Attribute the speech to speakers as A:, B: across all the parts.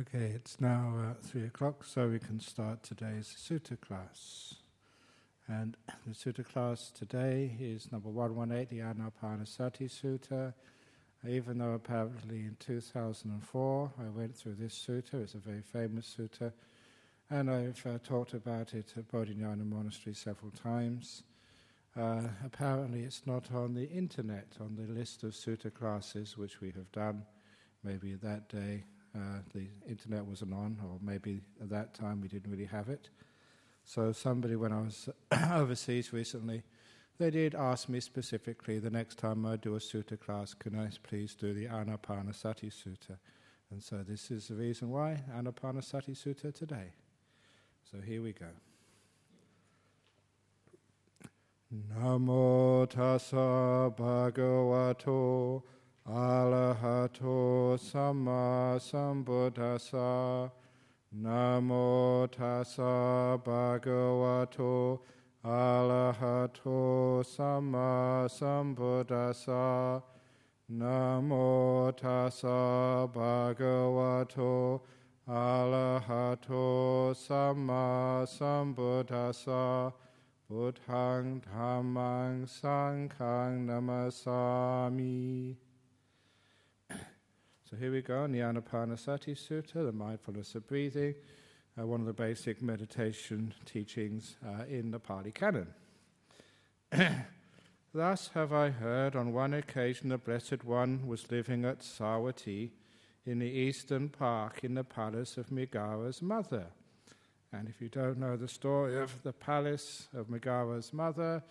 A: Okay, it's now uh, three o'clock, so we can start today's sutta class. And the sutta class today is number 118, the Anapanasati Sutta. Even though apparently in 2004 I went through this sutta, it's a very famous sutta, and I've uh, talked about it at Bodhinyana Monastery several times. Uh, apparently, it's not on the internet, on the list of sutta classes which we have done. Maybe that day uh, the internet wasn't on, or maybe at that time we didn't really have it. So, somebody, when I was overseas recently, they did ask me specifically the next time I do a sutta class, can I please do the Anapanasati Sutta? And so, this is the reason why Anapanasati Sutta today. So, here we go. Namo tassa bhagavato arahato samma sambuddhassa. Namo tassa bhagavato arahato samma sambuddhassa. Namo tassa bhagavato arahato samma sambuddhassa. Buddhang Dhammang Sanghang Namasami. So here we go, the Anapanasati Sutta, the mindfulness of breathing, uh, one of the basic meditation teachings uh, in the Pali Canon. Thus have I heard on one occasion the Blessed One was living at Savatthi in the eastern park in the palace of Mrigara's mother. And if you don't know the story of the palace of Mrigara's mother,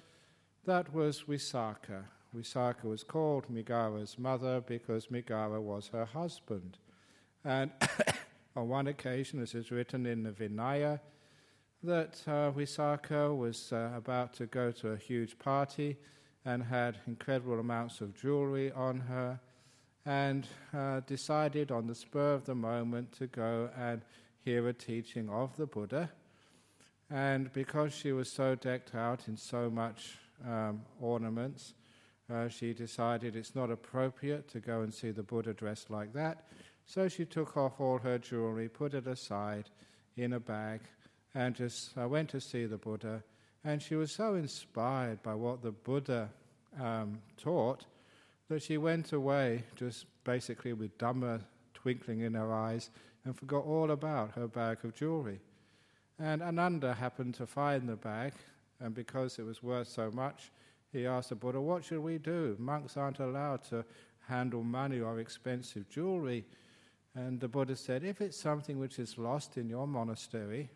A: that was Visakha. Visakha was called Mrigara's mother because Mrigara was her husband. And on one occasion, as is written in the Vinaya, that uh, was uh, about to go to a huge party and had incredible amounts of jewelry on her and uh, decided on the spur of the moment to go and hear a teaching of the Buddha. And because she was so decked out in so much um, ornaments, uh, she decided it's not appropriate to go and see the Buddha dressed like that. So she took off all her jewelry, put it aside in a bag, and just uh, went to see the Buddha. And she was so inspired by what the Buddha um, taught that she went away just basically with Dhamma twinkling in her eyes and forgot all about her bag of jewelry. And Ananda happened to find the bag, and because it was worth so much, he asked the Buddha, What should we do? Monks aren't allowed to handle money or expensive jewelry. And the Buddha said, If it's something which is lost in your monastery,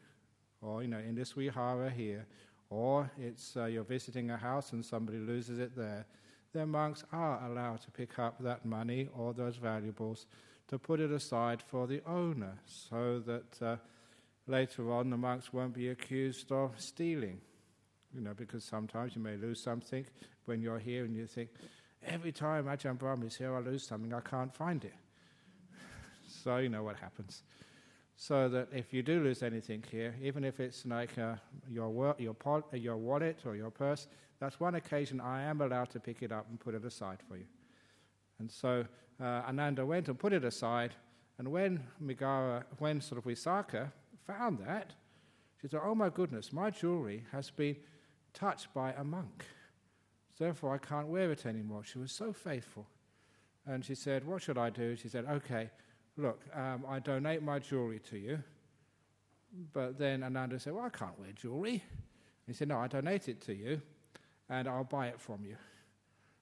A: or you know, in this vihara here, or it's uh, you're visiting a house and somebody loses it there, then monks are allowed to pick up that money or those valuables to put it aside for the owner so that uh, later on the monks won't be accused of stealing. You know, because sometimes you may lose something when you're here and you think, every time Ajahn Brahm is here, I lose something, I can't find it. so you know what happens. So that if you do lose anything here, even if it's like uh, your, your, your wallet or your purse, that's one occasion I am allowed to pick it up and put it aside for you. And so uh, Ananda went and put it aside. And when Mrigara, when sort of Visakha found that, she said, Oh my goodness, my jewelry has been touched by a monk. Therefore, I can't wear it anymore. She was so faithful. And she said, What should I do? She said, Okay, look, um, I donate my jewelry to you. But then Ananda said, Well, I can't wear jewelry. He said, No, I donate it to you, and I'll buy it from you.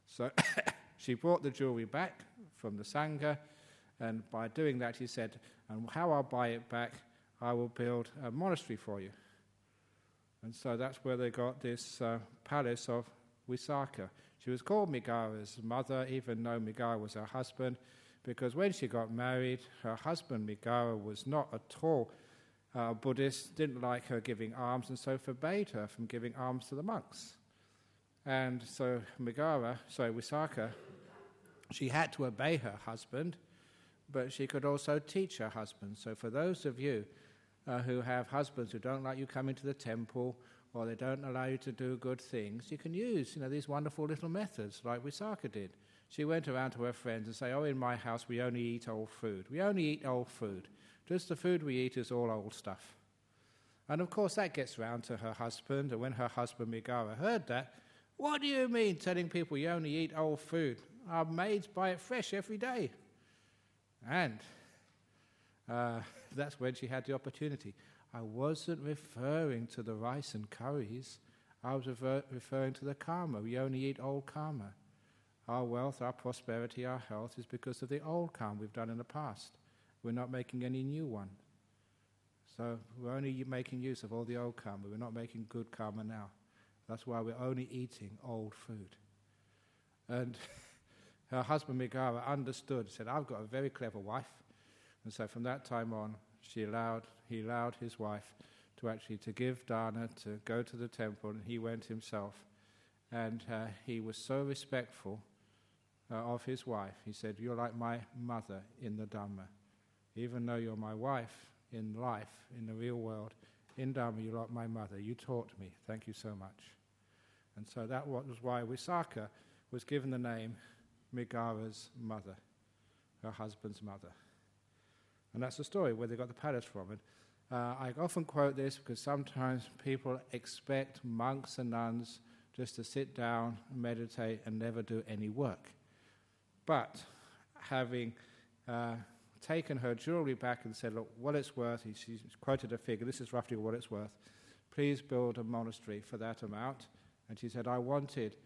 A: So She brought the jewelry back from the Sangha, and by doing that, he said, And how I'll buy it back, I will build a monastery for you. And so that's where they got this uh, palace of Visakha. She was called Mrigara's mother, even though Mrigara was her husband, because when she got married, her husband Mrigara was not at all uh, Buddhist, didn't like her giving alms, and so forbade her from giving alms to the monks. And so Mrigara, sorry, Visakha, she had to obey her husband, but she could also teach her husband. So for those of you uh, who have husbands who don't like you coming to the temple or they don't allow you to do good things, you can use you know, these wonderful little methods like Visakha did. She went around to her friends and say, "Oh, in my house we only eat old food. We only eat old food. Just the food we eat is all old stuff. And of course, that gets round to her husband. And when her husband Migara heard that, what do you mean telling people you only eat old food? Our maids buy it fresh every day. And uh, that's when she had the opportunity. I wasn't referring to the rice and curries. I was refer- referring to the karma. We only eat old karma. Our wealth, our prosperity, our health is because of the old karma we've done in the past. We're not making any new one. So we're only making use of all the old karma. We're not making good karma now. That's why we're only eating old food. And her husband Migara understood, said, I've got a very clever wife. And so from that time on, she allowed, he allowed his wife to actually to give dana, to go to the temple, and he went himself. And uh, he was so respectful uh, of his wife. He said, You're like my mother in the Dhamma. Even though you're my wife in life, in the real world, in Dhamma, you're like my mother. You taught me. Thank you so much. And so that was why Visakha was given the name Migara's mother, her husband's mother. And that's the story where they got the palace from. And uh, I often quote this because sometimes people expect monks and nuns just to sit down, meditate, and never do any work. But having uh, taken her jewelry back and said, Look, what it's worth, she quoted a figure, this is roughly what it's worth. Please build a monastery for that amount. And she said, I wanted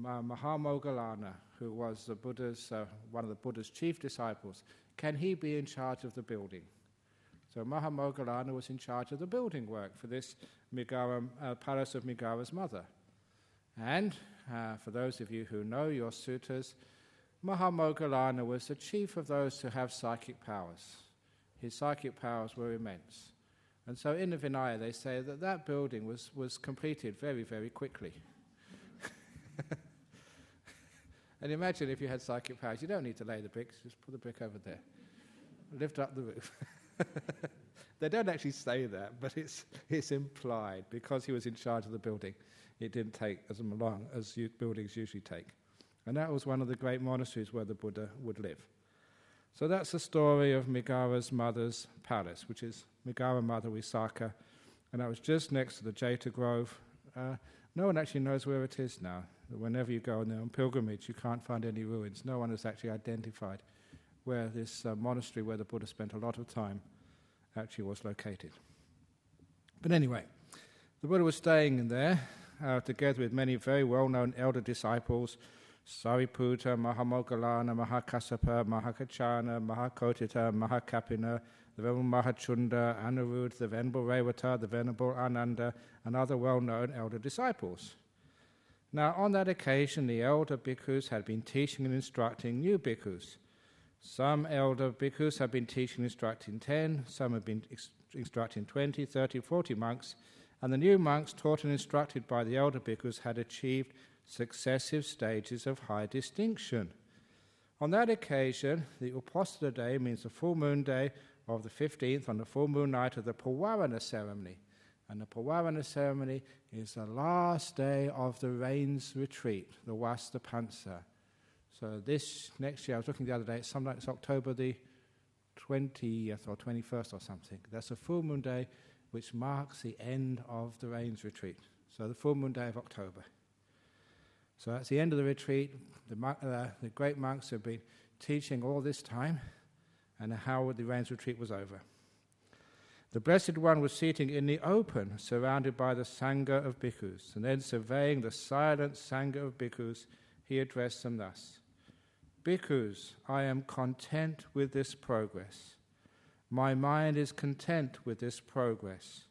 A: Mahamoggallana, who was the Buddha's, uh, one of the Buddha's chief disciples, can he be in charge of the building? So Mahamoggallana was in charge of the building work for this Migara, uh, palace of Migara's mother. And uh, for those of you who know your suttas, Mahamoggallana was the chief of those who have psychic powers. His psychic powers were immense. And so in the Vinaya, they say that that building was, was completed very, very quickly. and imagine if you had psychic powers. You don't need to lay the bricks, just put the brick over there. Lift up the roof. they don't actually say that, but it's, it's implied because he was in charge of the building. It didn't take as long as buildings usually take. And that was one of the great monasteries where the Buddha would live. So that's the story of Migara's mother's palace, which is Migara Mother Visakha, and that was just next to the Jeta Grove. Uh, no one actually knows where it is now. Whenever you go on, on pilgrimage, you can't find any ruins. No one has actually identified where this uh, monastery, where the Buddha spent a lot of time, actually was located. But anyway, the Buddha was staying in there uh, together with many very well known elder disciples Sariputta, Mahamoggallana, Mahakassapa, Mahakaccana, Mahakotthita, Mahakappina, the Venerable Mahachunda, Anuruddha, the Venerable Revata, the Venerable Ananda, and other well known elder disciples. Now, on that occasion, the elder bhikkhus had been teaching and instructing new bhikkhus. Some elder bhikkhus had been teaching and instructing 10, some had been instructing 20, 30, 40 monks, and the new monks taught and instructed by the elder bhikkhus had achieved successive stages of high distinction. On that occasion, the Uposatha day means the full moon day of the 15th on the full moon night of the Pavarana ceremony. And the Pavarana ceremony is the last day of the rains retreat, the Vastapansa. So this next year, I was looking the other day, it's, something like it's October the 20th or 21st or something. That's a full moon day which marks the end of the rains retreat. So the full moon day of October. So that's the end of the retreat. The, uh, the great monks have been teaching all this time, and how the rains retreat was over. The Blessed One was sitting in the open, surrounded by the Sangha of bhikkhus, and then surveying the silent Sangha of bhikkhus, he addressed them thus Bhikkhus, I am content with this progress. My mind is content with this progress.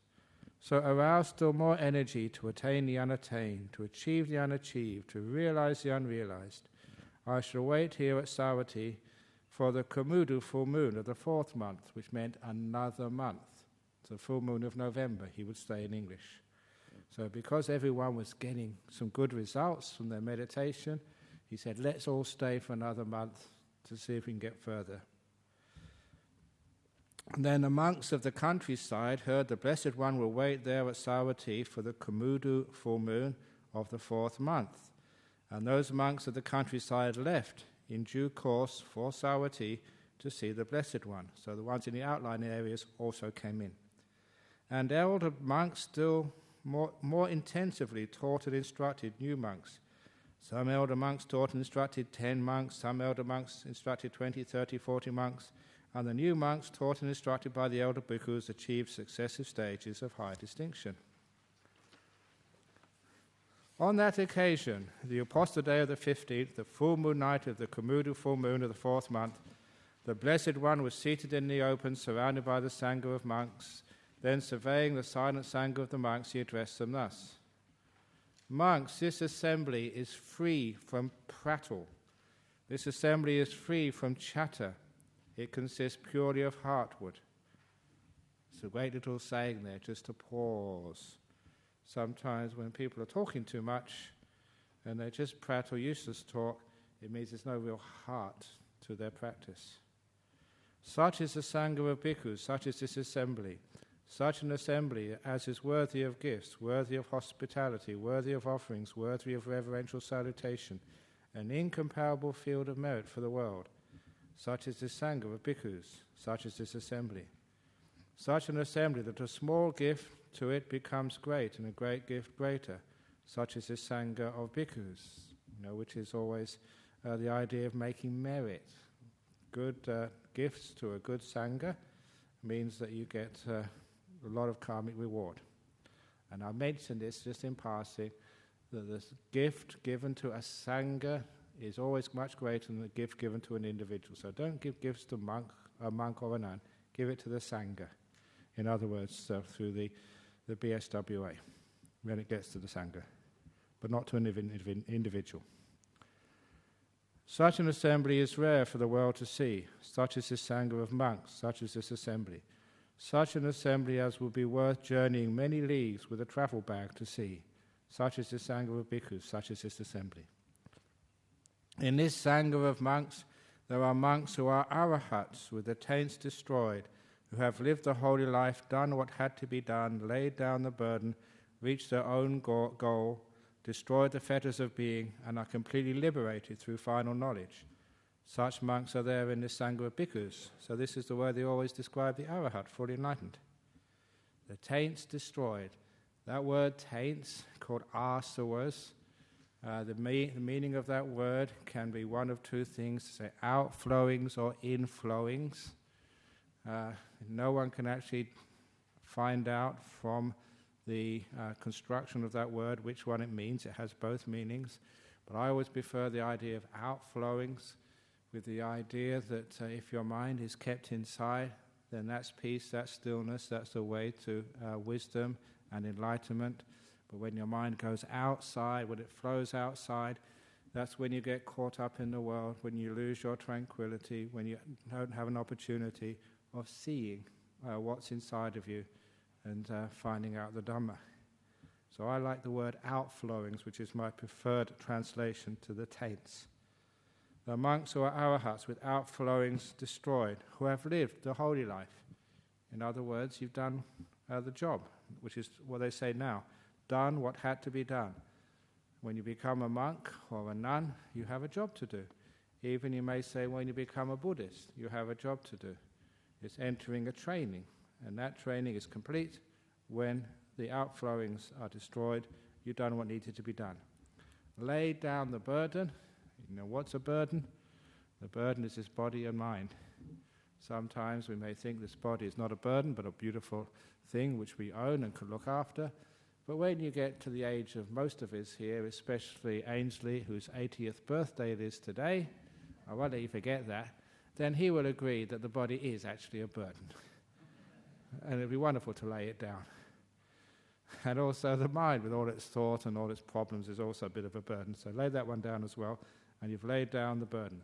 A: So arouse still more energy to attain the unattained, to achieve the unachieved, to realize the unrealized. I shall wait here at Savatthi for the Komudi full moon of the fourth month, which meant another month. The full moon of November, he would stay in English. So, because everyone was getting some good results from their meditation, he said, let's all stay for another month to see if we can get further. And then the monks of the countryside heard the Blessed One will wait there at Savatthi for the Komudi full moon of the fourth month. And those monks of the countryside left in due course for Savatthi to see the Blessed One. So the ones in the outlying areas also came in. And elder monks still more, more intensively taught and instructed new monks. Some elder monks taught and instructed 10 monks, some elder monks instructed 20, 30, 40 monks, and the new monks taught and instructed by the elder bhikkhus achieved successive stages of high distinction. On that occasion, the Uposatha day of the 15th, the full moon night of the Komudi full moon of the fourth month, the Blessed One was seated in the open, surrounded by the Sangha of monks. Then, surveying the silent Sangha of the monks, he addressed them thus Monks, this assembly is free from prattle. This assembly is free from chatter. It consists purely of heartwood. It's a great little saying there, just to pause sometimes when people are talking too much and they just prattle useless talk, it means there's no real heart to their practice. Such is the Sangha of Bhikkhus, such is this assembly. Such an assembly as is worthy of gifts, worthy of hospitality, worthy of offerings, worthy of reverential salutation, an incomparable field of merit for the world. Such is this Sangha of Bhikkhus, such is this assembly. Such an assembly that a small gift to it becomes great, and a great gift greater, such as the Sangha of bhikkhus, you know, which is always uh, the idea of making merit. Good uh, gifts to a good Sangha means that you get uh, a lot of karmic reward. And I mentioned this just in passing that the gift given to a Sangha is always much greater than the gift given to an individual. So don't give gifts to monk, a monk or a nun, give it to the Sangha. In other words, uh, through the the BSWA when it gets to the Sangha, but not to an individual. Such an assembly is rare for the world to see, such is this Sangha of monks, such is this assembly. Such an assembly as will be worth journeying many leagues with a travel bag to see, such is the Sangha of bhikkhus, such is this assembly. In this Sangha of monks, there are monks who are arahats with the taints destroyed who have lived the holy life, done what had to be done, laid down the burden, reached their own goal, destroyed the fetters of being, and are completely liberated through final knowledge. Such monks are there in the Sangha of Bhikkhus. So, this is the way they always describe the Arahat, fully enlightened. The taints destroyed. That word taints, called asavas, uh, the, me- the meaning of that word can be one of two things say outflowings or inflowings. Uh, no one can actually find out from the uh, construction of that word which one it means. It has both meanings. But I always prefer the idea of outflowings with the idea that uh, if your mind is kept inside, then that's peace, that's stillness, that's the way to uh, wisdom and enlightenment. But when your mind goes outside, when it flows outside, that's when you get caught up in the world, when you lose your tranquility, when you don't have an opportunity of seeing uh, what's inside of you and uh, finding out the Dhamma. So I like the word outflowings, which is my preferred translation to the taints. The monks who are arahats with outflowings destroyed, who have lived the holy life. In other words, you've done uh, the job, which is what they say now done what had to be done. When you become a monk or a nun, you have a job to do. Even you may say, when you become a Buddhist, you have a job to do. It's entering a training, and that training is complete when the outflowings are destroyed. You've done what needed to be done. Lay down the burden. Know what's a burden? The burden is this body and mind. Sometimes we may think this body is not a burden, but a beautiful thing which we own and can look after. But when you get to the age of most of us here, especially Ainsley, whose 80th birthday it is today, I won't let you forget that, then he will agree that the body is actually a burden. and it'd be wonderful to lay it down. And also, the mind, with all its thought and all its problems, is also a bit of a burden. So, lay that one down as well, and you've laid down the burden.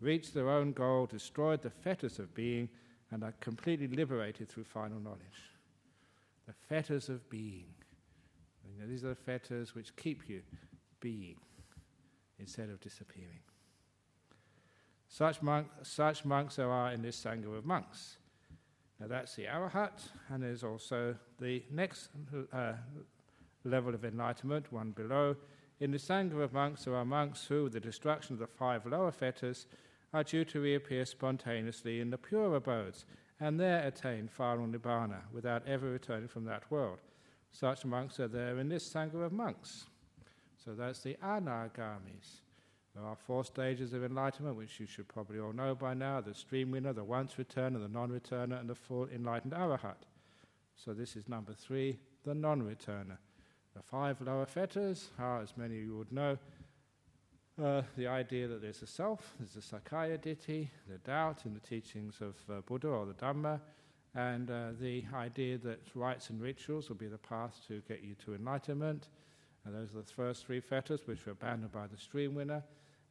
A: Reached their own goal, destroyed the fetters of being, and are completely liberated through final knowledge. The fetters of being. You know, these are the fetters which keep you being instead of disappearing. Such, monk, such monks there are in this Sangha of monks. Now that's the Arahat, and there's also the next uh, level of enlightenment, one below. In the Sangha of monks, there are monks who, with the destruction of the five lower fetters, are due to reappear spontaneously in the pure abodes, and there attain final nibbana without ever returning from that world. Such monks are there in this Sangha of monks. So that's the anagamis. There are four stages of enlightenment, which you should probably all know by now the stream winner, the once returner, the non returner, and the full enlightened arahat. So this is number three, the non returner. The five lower fetters are, as many of you would know, uh, the idea that there's a self, there's a Sakkaya ditthi, the doubt in the teachings of uh, Buddha or the Dhamma, and uh, the idea that rites and rituals will be the path to get you to enlightenment. And those are the first three fetters, which were abandoned by the stream winner.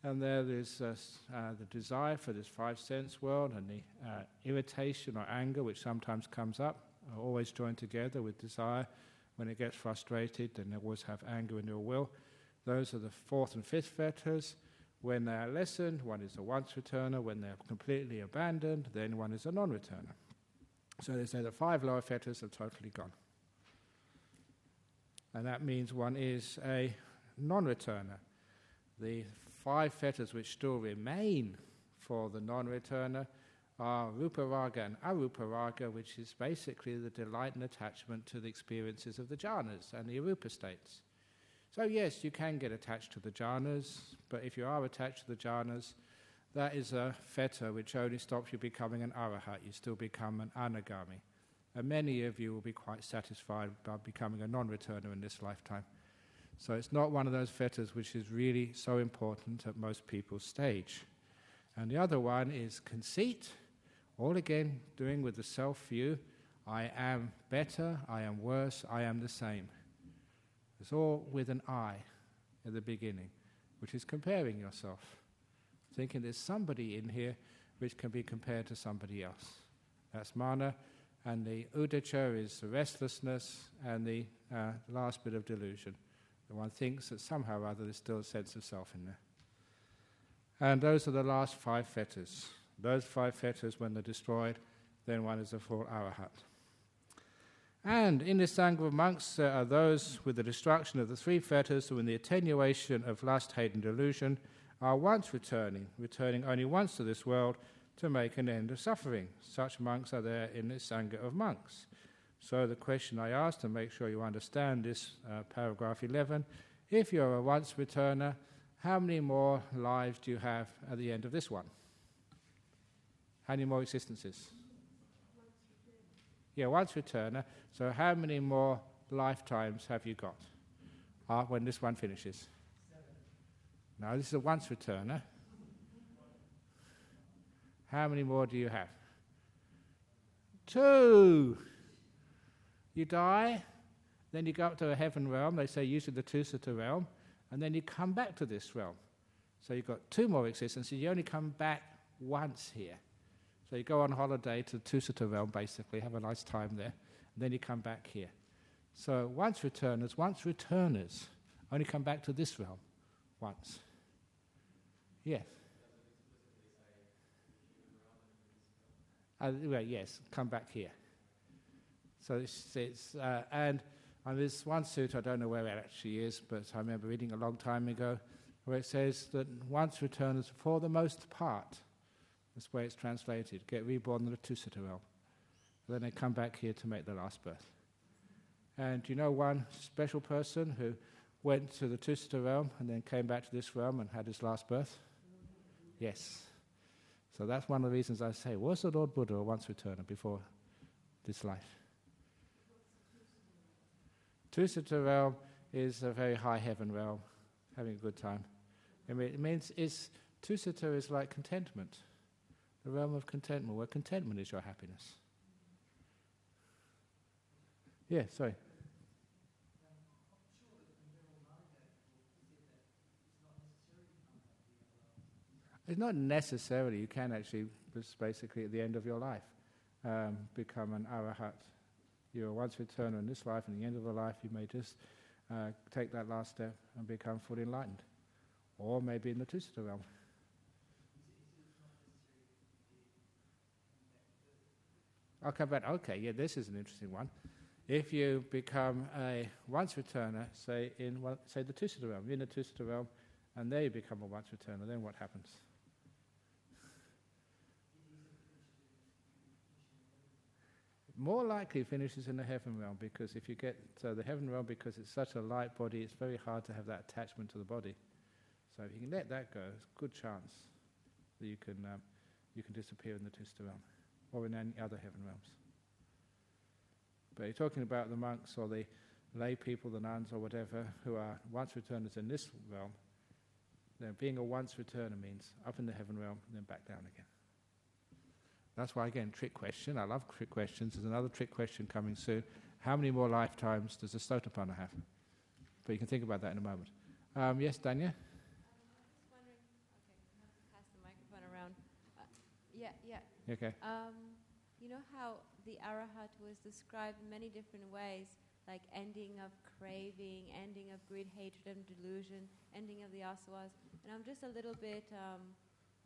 A: And there is uh, uh, the desire for this five sense world and the uh, irritation or anger, which sometimes comes up, are always joined together with desire. When it gets frustrated, then they always have anger and ill will. Those are the fourth and fifth fetters. When they are lessened, one is a once returner. When they're completely abandoned, then one is a non returner. So they say the five lower fetters are totally gone. And that means one is a non returner. The five fetters which still remain for the non returner are rupa raga and arupa raga, which is basically the delight and attachment to the experiences of the jhanas and the arupa states. So, yes, you can get attached to the jhanas, but if you are attached to the jhanas, that is a fetter which only stops you becoming an arahat. You still become an anagami. And many of you will be quite satisfied by becoming a non returner in this lifetime. So it's not one of those fetters which is really so important at most people's stage. And the other one is conceit, all again doing with the self view I am better, I am worse, I am the same. It's all with an I at the beginning, which is comparing yourself, thinking there's somebody in here which can be compared to somebody else. That's mana, and the uddhacca is the restlessness, and the uh, last bit of delusion. The one thinks that somehow or other there's still a sense of self in there. And those are the last five fetters. Those five fetters, when they're destroyed, then one is a full arahat. And in the Sangha of monks, are those with the destruction of the three fetters who, in the attenuation of lust, hate, and delusion, are once returning, returning only once to this world to make an end of suffering. Such monks are there in the Sangha of monks. So the question I ask to make sure you understand this uh, paragraph 11, if you're a once returner, how many more lives do you have at the end of this one? How many more existences? Yeah, once returner. So how many more lifetimes have you got uh, when this one finishes? No, this is a once returner. How many more do you have? Two. You die, then you go up to a heaven realm, they say usually the Tusita realm, and then you come back to this realm. So you've got two more existences, you only come back once here. So you go on holiday to the Tusita realm, basically, have a nice time there, and then you come back here. So once returners, once returners, only come back to this realm once. Yes. Uh, well, yes, come back here. So it's, it's uh, and on this one suit, I don't know where it actually is, but I remember reading a long time ago where it says that once returners, for the most part, that's the way it's translated, get reborn in the Tusita realm. Then they come back here to make their last birth. And you know one special person who went to the Tusita realm and then came back to this realm and had his last birth? Yes. So that's one of the reasons I say, was the Lord Buddha once returner before this life? Tusita realm is a very high heaven realm, having a good time. I mean, it means it's, Tusita is like contentment, the realm of contentment, where contentment is your happiness. Yeah, sorry. It's not necessarily, you can actually, just basically at the end of your life, um, become an arahat. You are once return in this life, and at the end of the life, you may just uh, take that last step and become fully enlightened. Or maybe in the Tusita realm. I'll come back. Okay, yeah, this is an interesting one. If you become a once returner, say in one, say the Tusita realm, in the Tusita realm, and they become a once returner, then what happens? More likely finishes in the heaven realm because if you get to the heaven realm, because it's such a light body, it's very hard to have that attachment to the body. So if you can let that go, it's a good chance that you can um, you can disappear in the Tusita realm or in any other heaven realms. But you're talking about the monks or the lay people, the nuns or whatever, who are once returners in this realm. Then being a once returner means up in the heaven realm and then back down again. That's why, again, trick question. I love trick questions. There's another trick question coming soon. How many more lifetimes does a Sotapanna have? But you can think about that in a moment. Um, yes, Danya? Um, okay, pass the microphone around.
B: Uh, yeah, yeah.
A: Okay.
B: Um, you know how the arahat was described in many different ways, like ending of craving, ending of greed, hatred, and delusion, ending of the asavas. And I'm just a little bit. Um,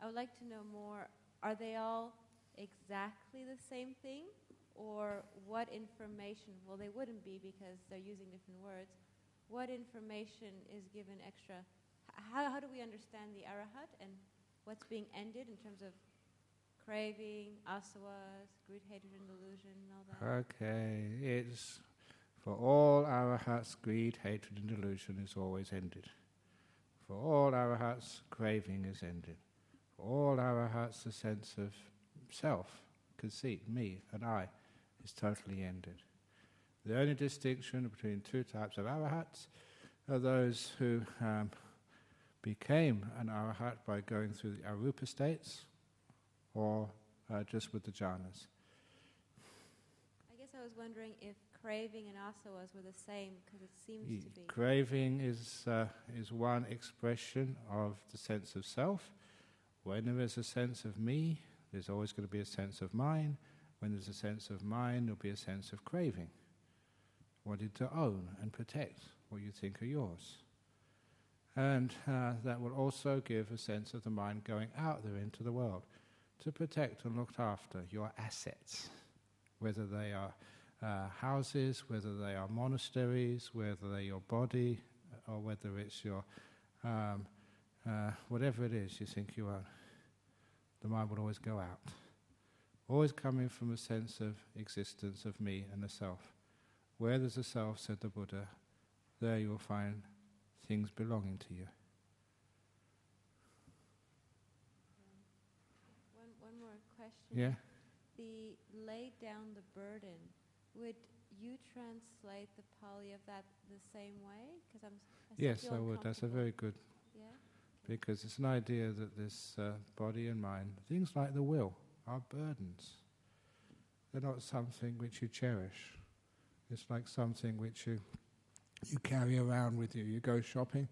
B: I would like to know more. Are they all exactly the same thing, or what information? Well, they wouldn't be because they're using different words. What information is given extra? How, how do we understand the arahat and what's being ended in terms of craving, asavas, greed, hatred, and delusion, all that?
A: Okay, it's for all arahats, greed, hatred, and delusion is always ended. For all arahats, craving is ended. For all arahats, the sense of self, conceit, me, and I is totally ended. The only distinction between two types of arahats are those who um, became an arahat by going through the arupa states or uh, just with the jhanas.
B: I guess I was wondering if craving and asavas were the same because it seems to be.
A: Craving is, uh, is one expression of the sense of self. When there is a sense of me, there's always going to be a sense of mine. When there's a sense of mine, there'll be a sense of craving, wanting to own and protect what you think are yours. And uh, that will also give a sense of the mind going out there into the world to protect and look after your assets, whether they are uh, houses, whether they are monasteries, whether they're your body, or whether it's your um, uh, whatever it is you think you are the mind will always go out. Always coming from a sense of existence of me and the self. Where there's a self, said the Buddha, there you will find things belonging to you.
B: One, one more question.
A: Yeah?
B: The lay down the burden, would you translate the Pali of that the same way? Because I'm. I
A: yes, I would. That's a very good
B: Yeah.
A: because it's an idea that this uh, body and mind, things like the will, are burdens. They're not something which you cherish. It's like something which you you carry around with you. You go shopping,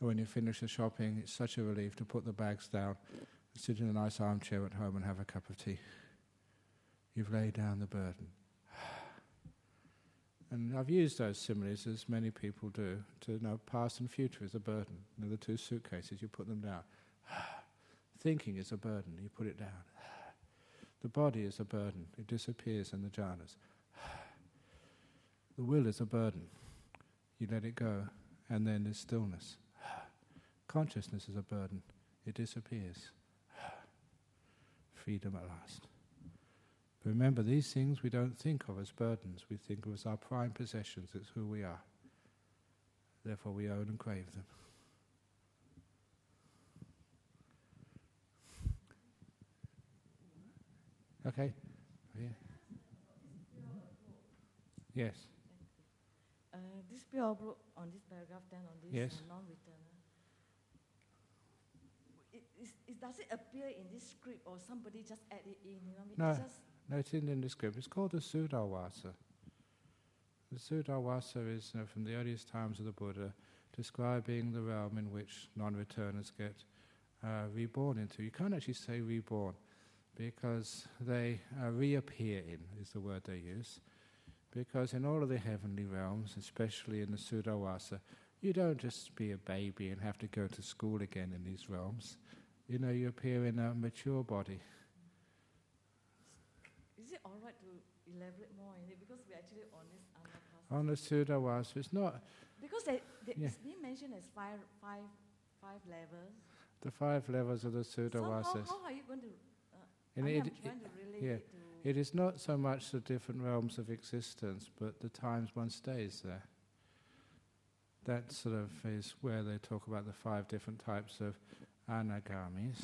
A: and when you finish the shopping, it's such a relief to put the bags down, sit in a nice armchair at home, and have a cup of tea. You've laid down the burden. And I've used those similes, as many people do, to know past and future is a burden. You know, the two suitcases, you put them down. Thinking is a burden, you put it down. The body is a burden, it disappears in the jhanas. The will is a burden, you let it go, and then there's stillness. Consciousness is a burden, it disappears. Freedom at last. But remember, these things we don't think of as burdens, we think of as our prime possessions, it's who we are. Therefore, we own and crave them. Okay? Yeah. Yes.
C: Uh, this on this paragraph, then on this
A: Yes.
C: uh, It, does it appear in this script or somebody just add it in? You know, what I mean?
A: No.
C: It's just
A: No, it's in, in the script. It's called the Suddhavasa. The Suddhavasa is you know, from the earliest times of the Buddha, describing the realm in which non-returners get uh, reborn into. You can't actually say reborn, because they uh, reappear in, is the word they use. Because in all of the heavenly realms, especially in the Suddhavasa, you don't just be a baby and have to go to school again in these realms. You know, you appear in a mature body.
C: Is it all right to elaborate more in it? Because we're actually on this anapas.
A: On the Suddhavasa, it's not
C: Because they, they,
A: Yeah.
C: it's being mentioned as five, five, five levels.
A: the five levels of the
C: So how, how are you going to? Uh, I mean,
A: it-
C: I'm trying to relate
A: yeah.
C: it to.
A: It is not so much the different realms of existence, but the times one stays there. That sort of is where they talk about the five different types of anagamis.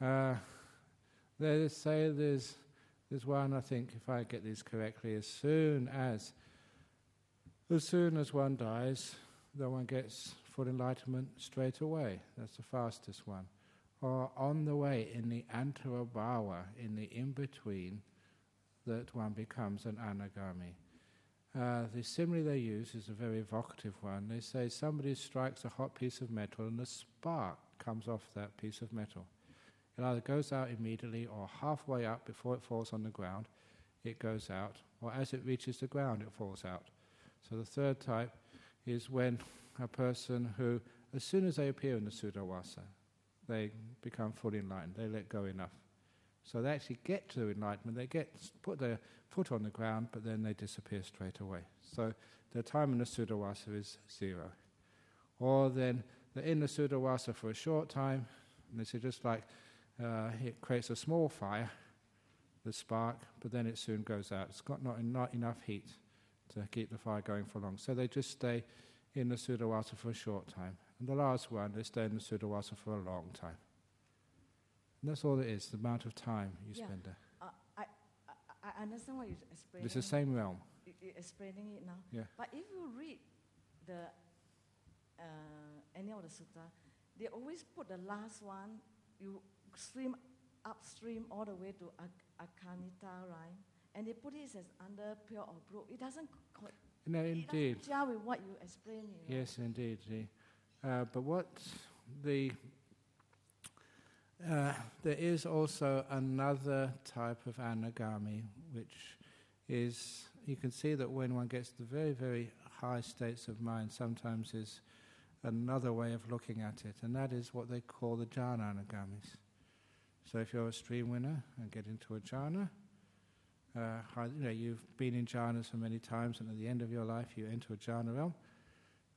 A: Uh, they say there's, there's one, I think, if I get this correctly, as soon as as soon as one dies, the one gets full enlightenment straight away. That's the fastest one. Or on the way in the antarabhava, in the in between, that one becomes an anagami. Uh, the simile they use is a very evocative one. They say somebody strikes a hot piece of metal and a spark comes off that piece of metal. It either goes out immediately or halfway up before it falls on the ground, it goes out, or as it reaches the ground, it falls out. So the third type is when a person who, as soon as they appear in the Suddhavasa, they become fully enlightened. They let go enough. So they actually get to enlightenment. They get put their foot on the ground, but then they disappear straight away. So their time in the Suddhavasa is zero. Or then they're in the Suddhavasa for a short time, and this is just like uh, it creates a small fire, the spark, but then it soon goes out. It's got not, not enough heat to keep the fire going for long. So they just stay in the Suddhavasa for a short time. And the last one, they stay in the Suddhavasa for a long time. And that's all it is, the amount of time you
C: Yeah.
A: spend there.
C: Uh, I, I, I understand what you're explaining.
A: It's the same realm.
C: y- y- explaining it now.
A: Yeah.
C: But if you read the uh, any of the sutta, they always put the last one. You stream upstream all the way to Ak- Akanittha, right? And they put it as under pure or brook. It doesn't. Co-
A: No,
C: it
A: indeed.
C: doesn't gel with what you explain. You know?
A: Yes, indeed. Uh, but what the uh, there is also another type of anagami, which is you can see that when one gets to very very high states of mind, sometimes is another way of looking at it, and that is what they call the jhana anagamis. So if you're a stream winner and get into a jhana, uh, you know you've been in jhanas for many times, and at the end of your life you enter a jhana realm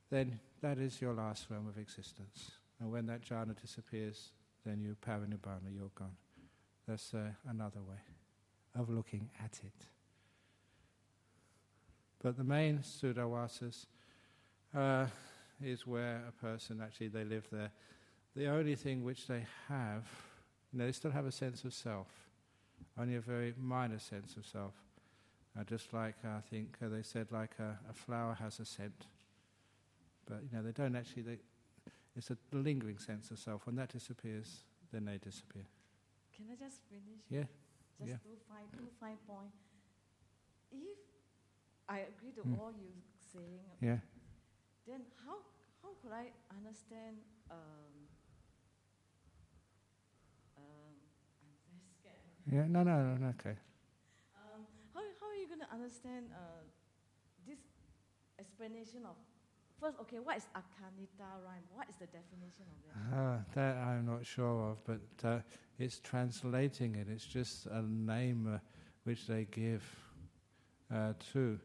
A: then that is your last realm of existence. And when that jhana disappears, then you parinibbana, you're gone. That's uh, another way of looking at it. But the main Suddhavasas uh, is where a person actually they live there. The only thing which they have, you know, they still have a sense of self, only a very minor sense of self. Uh, just like I think uh, they said, like a, a flower has a scent but you know they don't actually. They, it's a lingering sense of self. When that disappears, then they disappear.
C: Can I just finish?
A: Yeah,
C: Just
A: yeah.
C: two fine, two fine point. If I agree to
A: Mm.
C: all you saying,
A: Yeah.
C: Then how how could I understand? Um, um, I'm very scared.
A: Yeah. No. No. No. no okay.
C: Um, how how are you going to understand uh, this explanation of? First, okay, what is akanittha rhyme? What is the definition of it?
A: Ah, that I'm not sure of, but uh, it's translating it. It's just a name uh, which they give uh, to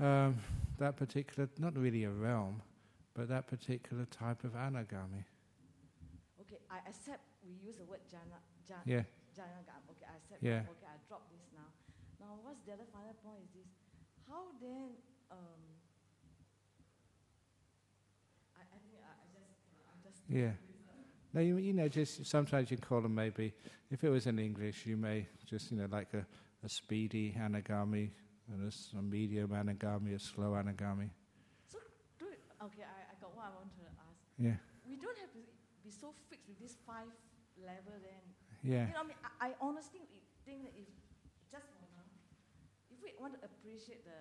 A: um, that particular, not really a realm, but that particular type of anagami.
C: Okay, I accept we use the word jhana, jhana,
A: Yeah.
C: Janagam. Okay, I accept.
A: Yeah.
C: Okay, I drop this now. Now, what's the other final point? Is this? How then? Um, I, I think I, I just, I just.
A: Yeah. No, you, you know, just sometimes you call them maybe, if it was in English, you may just, you know, like a, a speedy anagami, and a, s- a medium anagami, a slow anagami.
C: So, do it. Okay, I, I got what I want to ask.
A: Yeah,
C: We don't have to be so fixed with this five level. Then
A: yeah,
C: you know, I mean, I, I honestly think that if just if we want to appreciate the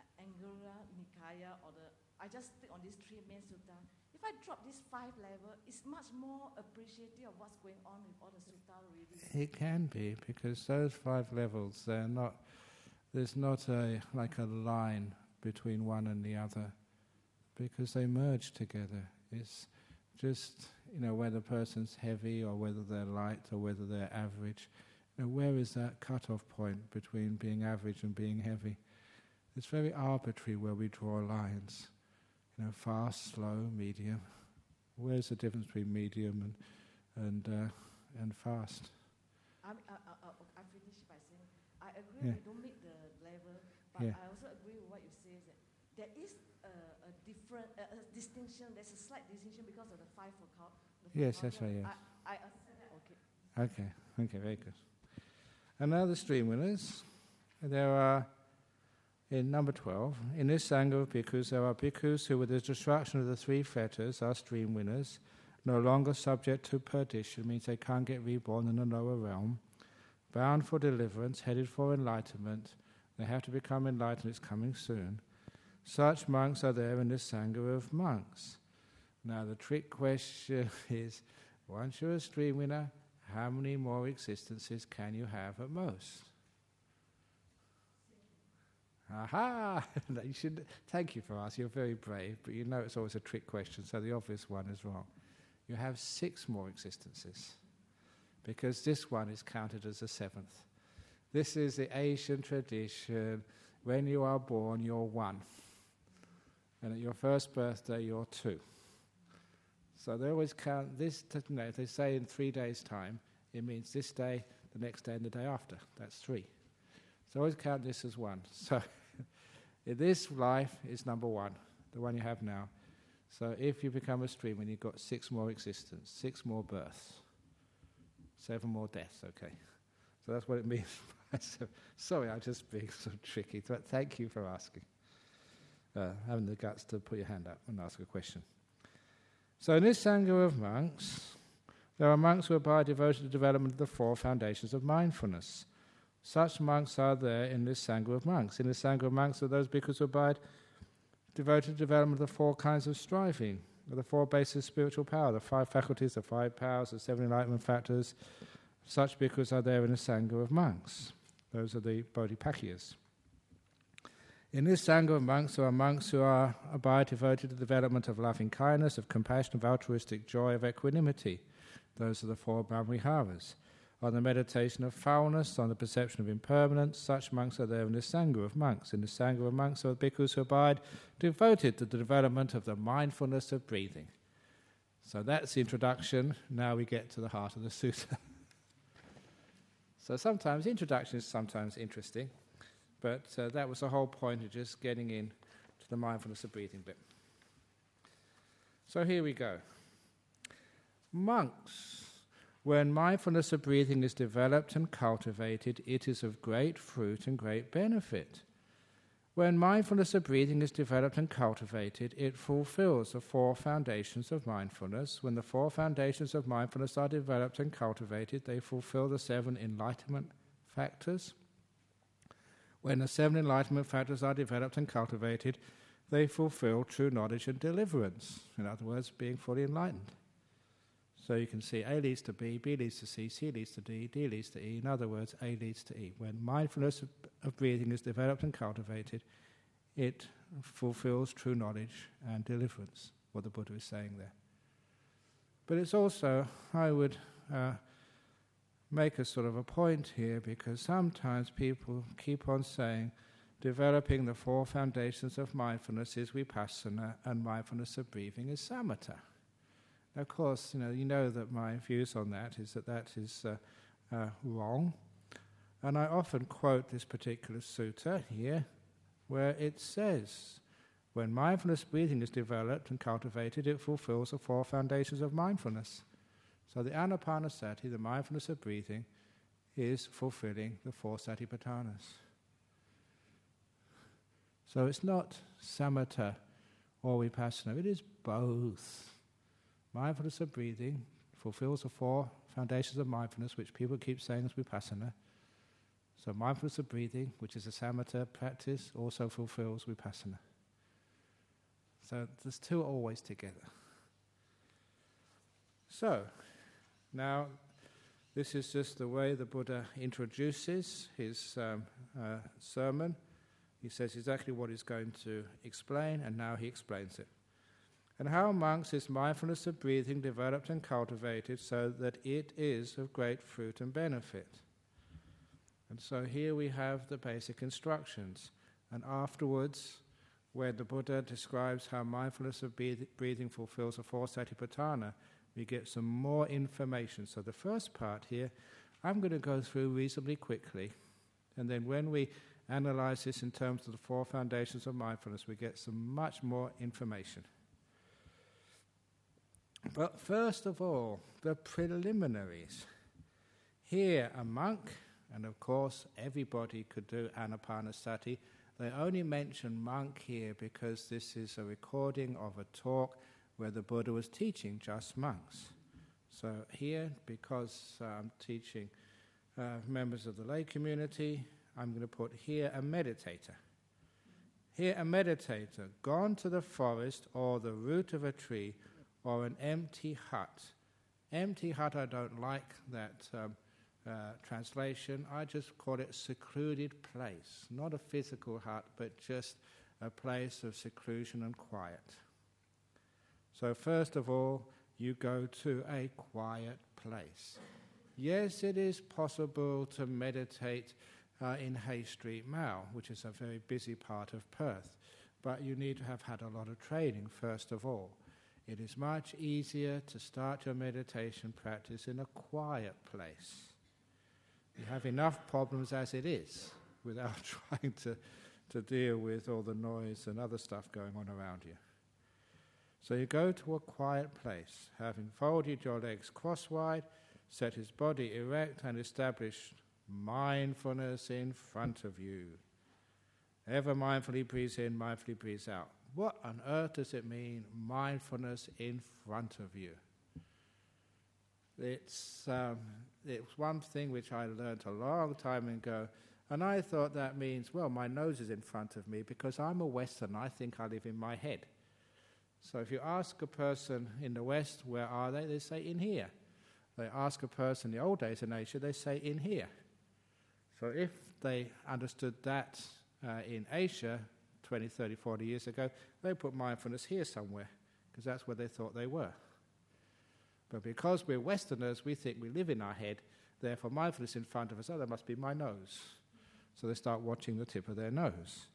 C: uh, Anguttara Nikaya or the, I just stick on these three main sutta. If I drop this five level, it's much more appreciative of what's going on with all the sutta really.
A: it can be because those five levels, they're not, there's not a, like a line between one and the other because they merge together. It's just, you know, whether a person's heavy or whether they're light or whether they're average. You know, where is that cut-off point between being average and being heavy? It's very arbitrary where we draw lines. You know, fast, slow, medium. Where's the difference between medium and and uh, and fast?
C: I, mean, I, I agree
A: Yeah.
C: we don't make the level, but
A: Yeah.
C: I also agree with what you say that there is a, a different a, a distinction. There's a slight distinction because of the five for count.
A: Yes, that's right, yes.
C: I, I. Okay.
A: Okay, okay, very good. And now the stream winners. There are, in number 12, in this Sangha of bhikkhus, there are bhikkhus who, with the destruction of the three fetters, are stream winners, no longer subject to perdition, means they can't get reborn in a lower realm, bound for deliverance, headed for enlightenment. They have to become enlightened, it's coming soon. Such monks are there in this Sangha of monks. Now, the trick question is once you're a stream winner, how many more existences can you have at most? Aha! You should, thank you for asking. You're very brave, but you know it's always a trick question, so the obvious one is wrong. You have six more existences because this one is counted as a seventh. This is the Asian tradition. When you are born, you're one. And at your first birthday, you're two. So they always count this, you know, they say in three days' time, it means this day, the next day, and the day after. That's three. So always count this as one. So this life is number one, the one you have now. So if you become a stream, when you've got six more existence, six more births, seven more deaths, okay. So that's what it means. sorry, I'm just being so tricky, but thank you for asking. Uh, having the guts to put your hand up and ask a question. So in this Sangha of monks, there are monks who abide devoted to the development of the four foundations of mindfulness. Such monks are there in this Sangha of monks. In this Sangha of monks are those bhikkhus who abide devoted to the development of the four kinds of striving, the four bases of spiritual power, the five faculties, the five powers, the seven enlightenment factors. Such bhikkhus are there in the Sangha of monks. Those are the Bodhipakkhiyas. In this Sangha of monks, there are monks who are abide devoted to the development of loving kindness, of compassion, of altruistic joy, of equanimity. Those are the four Brahmaviharas. On the meditation of foulness, on the perception of impermanence, such monks are there in the Sangha of monks. In the Sangha of monks are bhikkhus who abide devoted to the development of the mindfulness of breathing. So that's the introduction. Now we get to the heart of the sutta. so sometimes introduction is sometimes interesting. But uh, that was the whole point of just getting in to the mindfulness of breathing bit. So here we go. Monks. When mindfulness of breathing is developed and cultivated, it is of great fruit and great benefit. When mindfulness of breathing is developed and cultivated, it fulfills the four foundations of mindfulness. When the four foundations of mindfulness are developed and cultivated, they fulfill the seven enlightenment factors. When the seven enlightenment factors are developed and cultivated, they fulfill true knowledge and deliverance. In other words, being fully enlightened. So you can see A leads to B, B leads to C, C leads to D, D leads to E. In other words, A leads to E. When mindfulness of, of breathing is developed and cultivated, it fulfills true knowledge and deliverance, what the Buddha is saying there. But it's also, I would uh, make a sort of a point here because sometimes people keep on saying developing the four foundations of mindfulness is vipassana and mindfulness of breathing is samatha. Of course, you know, you know that my views on that is that that is uh, uh, wrong. And I often quote this particular sutta here where it says, when mindfulness breathing is developed and cultivated, it fulfills the four foundations of mindfulness. So the anapanasati, the mindfulness of breathing, is fulfilling the four satipatthanas. So it's not samatha or vipassana, it is both. Mindfulness of breathing fulfills the four foundations of mindfulness, which people keep saying is vipassana. So mindfulness of breathing, which is a samatha practice, also fulfills vipassana. So there's two always together. So, now this is just the way the Buddha introduces his um, uh, sermon. He says exactly what he's going to explain, and now he explains it. And how amongst is mindfulness of breathing developed and cultivated so that it is of great fruit and benefit. And so here we have the basic instructions. And afterwards, where the Buddha describes how mindfulness of breathing fulfills the four satipatthana, we get some more information. So the first part here, I'm going to go through reasonably quickly And then when we analyze this in terms of the four foundations of mindfulness, we get some much more information. But first of all, the preliminaries. Here, a monk, and of course, everybody could do anapanasati. They only mention monk here because this is a recording of a talk where the Buddha was teaching just monks. So, here, because I'm teaching uh, members of the lay community, I'm going to put here a meditator. Here, a meditator gone to the forest or the root of a tree or an empty hut. Empty hut, I don't like that um, uh, translation. I just call it secluded place. Not a physical hut, but just a place of seclusion and quiet. So, first of all, you go to a quiet place. Yes, it is possible to meditate uh, in Hay Street Mall, which is a very busy part of Perth, but you need to have had a lot of training first of all. It is much easier to start your meditation practice in a quiet place. You have enough problems as it is without trying to, to deal with all the noise and other stuff going on around you. So you go to a quiet place, having folded your legs crosswise, set his body erect, and established mindfulness in front of you. Ever mindfully breathe in, mindfully breathe out. What on earth does it mean, mindfulness in front of you? It's, um, it's one thing which I learned a long time ago, and I thought that means, well, my nose is in front of me because I'm a Western. I think I live in my head. So if you ask a person in the West, where are they? They say, in here. They ask a person in the old days in Asia, they say, in here. So if they understood that uh, in Asia 20, 30, 40 years ago, they put mindfulness here somewhere because that's where they thought they were. But because we're Westerners, we think we live in our head, therefore mindfulness in front of us, oh, that must be my nose. So they start watching the tip of their nose.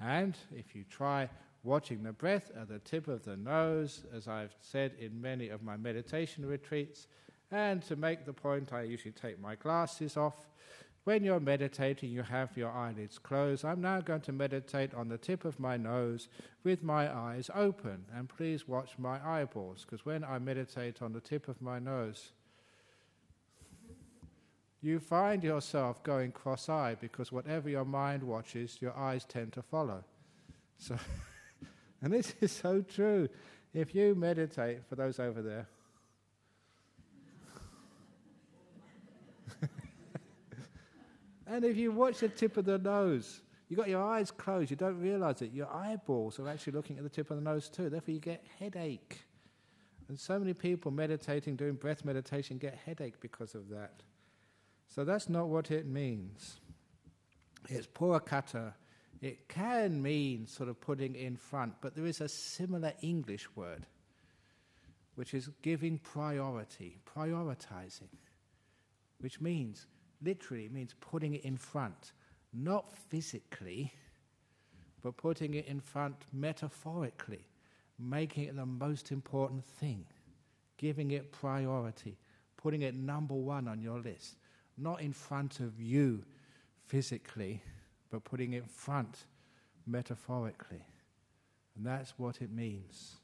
A: And if you try watching the breath at the tip of the nose, as I've said in many of my meditation retreats, and to make the point, I usually take my glasses off when you're meditating, you have your eyelids closed. I'm now going to meditate on the tip of my nose with my eyes open. And please watch my eyeballs, because when I meditate on the tip of my nose, you find yourself going cross eyed because whatever your mind watches, your eyes tend to follow. So, and this is so true. If you meditate, for those over there, And if you watch the tip of the nose, you've got your eyes closed, you don't realize it. Your eyeballs are actually looking at the tip of the nose too. Therefore, you get headache. And so many people meditating, doing breath meditation, get headache because of that. So that's not what it means. It's purakatta. It can mean sort of putting in front, but there is a similar English word, which is giving priority, prioritizing, which means literally means putting it in front, not physically, but putting it in front metaphorically, making it the most important thing, giving it priority, putting it number one on your list, not in front of you physically, but putting it in front metaphorically. And that's what it means.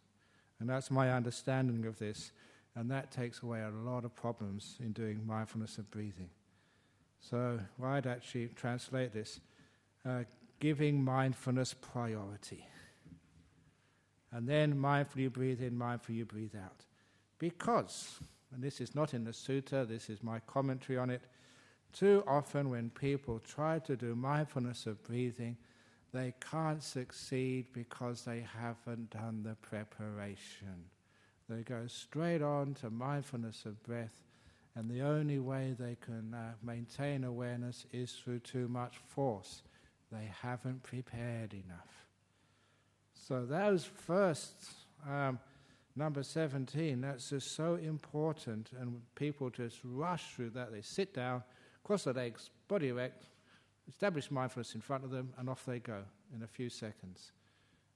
A: And that's my understanding of this. And that takes away a lot of problems in doing mindfulness of breathing. So why I'd actually translate this uh, giving mindfulness priority. And then mindfully breathe in, mindfully breathe out. Because, and this is not in the sutta, this is my commentary on it, too often when people try to do mindfulness of breathing, they can't succeed because they haven't done the preparation. They go straight on to mindfulness of breath and the only way they can uh, maintain awareness is through too much force. They haven't prepared enough. So, those first, um, number 17, that's just so important. And people just rush through that. They sit down, cross their legs, body erect, establish mindfulness in front of them, and off they go in a few seconds.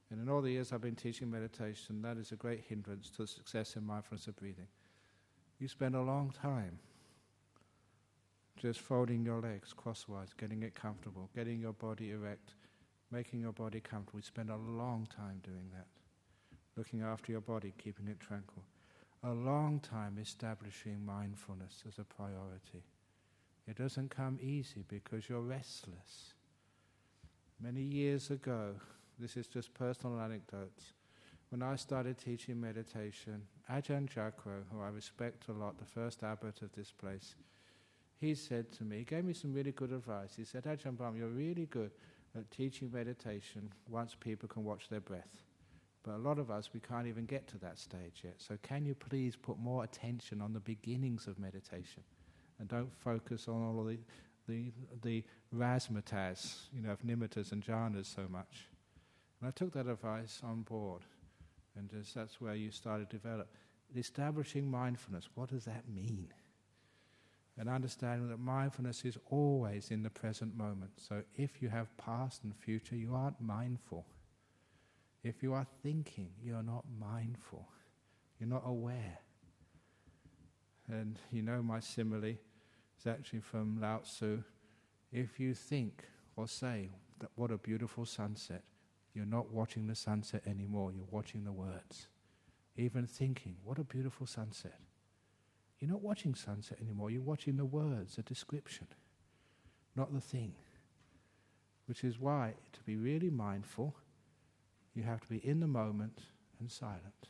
A: And in all the years I've been teaching meditation, that is a great hindrance to the success in mindfulness of breathing. You spend a long time just folding your legs crosswise, getting it comfortable, getting your body erect, making your body comfortable. We spend a long time doing that. Looking after your body, keeping it tranquil. A long time establishing mindfulness as a priority. It doesn't come easy because you're restless. Many years ago, this is just personal anecdotes. When I started teaching meditation, Ajahn Jagaro, who I respect a lot, the first abbot of this place, he said to me, he gave me some really good advice. He said, Ajahn Brahm, you're really good at teaching meditation once people can watch their breath. But a lot of us, we can't even get to that stage yet. So can you please put more attention on the beginnings of meditation? and don't focus on all the the the razzmatazz, you know, of nimittas and jhanas so much. And I took that advice on board, and just that's where you started to develop establishing mindfulness. What does that mean? And understanding that mindfulness is always in the present moment. So if you have past and future, you aren't mindful. If you are thinking, you're not mindful. You're not aware. And you know my simile it's actually from Lao Tzu. If you think or say that what a beautiful sunset, you're not watching the sunset anymore, you're watching the words. Even thinking, what a beautiful sunset. You're not watching sunset anymore, you're watching the words, the description, not the thing. Which is why, to be really mindful, you have to be in the moment and silent.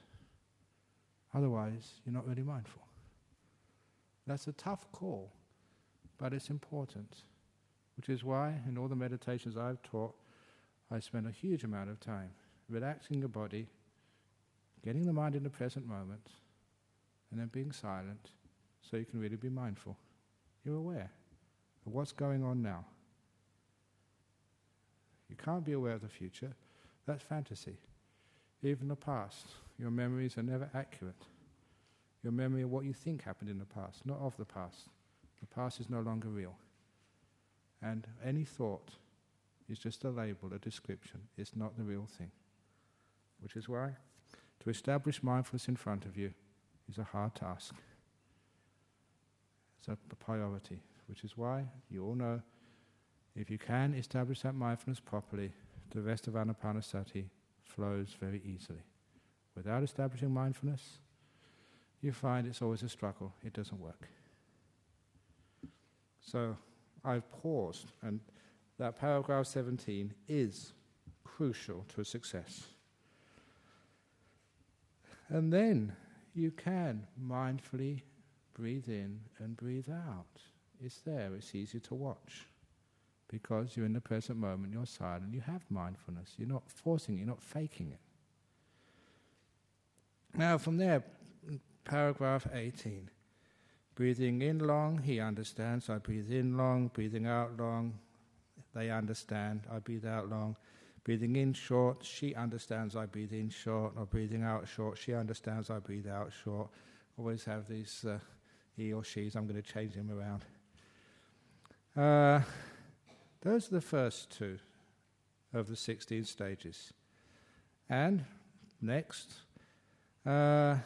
A: Otherwise, you're not really mindful. That's a tough call but it's important, which is why in all the meditations I've taught, I spend a huge amount of time relaxing the body, getting the mind in the present moment, and then being silent so you can really be mindful. You're aware of what's going on now. You can't be aware of the future, that's fantasy. Even the past, your memories are never accurate. Your memory of what you think happened in the past, not of the past. The past is no longer real. And any thought is just a label, a description. It's not the real thing. Which is why to establish mindfulness in front of you is a hard task. It's a priority. Which is why you all know if you can establish that mindfulness properly, the rest of Anapanasati flows very easily. Without establishing mindfulness, you find it's always a struggle. It doesn't work. So I've paused, and that paragraph 17 is crucial to success. And then you can mindfully breathe in and breathe out. It's there, it's easy to watch. Because you're in the present moment, you're silent, you have mindfulness. You're not forcing it, you're not faking it. Now, from there, paragraph 18. Breathing in long, he understands. I breathe in long, breathing out long, they understand. I breathe out long. Breathing in short, she understands I breathe in short, or breathing out short, she understands I breathe out short. Always have these uh, he or she's, I'm going to change them around. Uh, those are the first two of the 16 stages. And next, uh,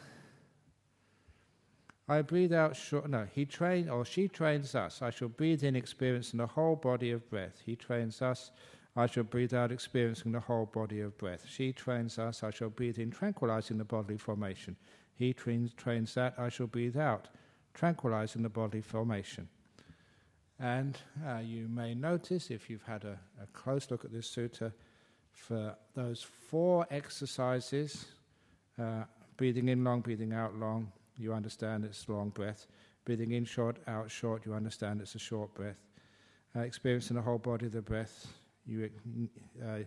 A: I breathe out short. No, he trains or she trains us. I shall breathe in experiencing the whole body of breath. He trains us. I shall breathe out experiencing the whole body of breath. She trains us. I shall breathe in tranquilizing the bodily formation. He trains, trains that. I shall breathe out tranquilizing the bodily formation. And uh, you may notice, if you've had a, a close look at this sutta, for those four exercises uh, breathing in long, breathing out long, you understand it's long breath. Breathing in short, out short, you understand it's a short breath. Uh, experiencing the whole body of the breath, you uh,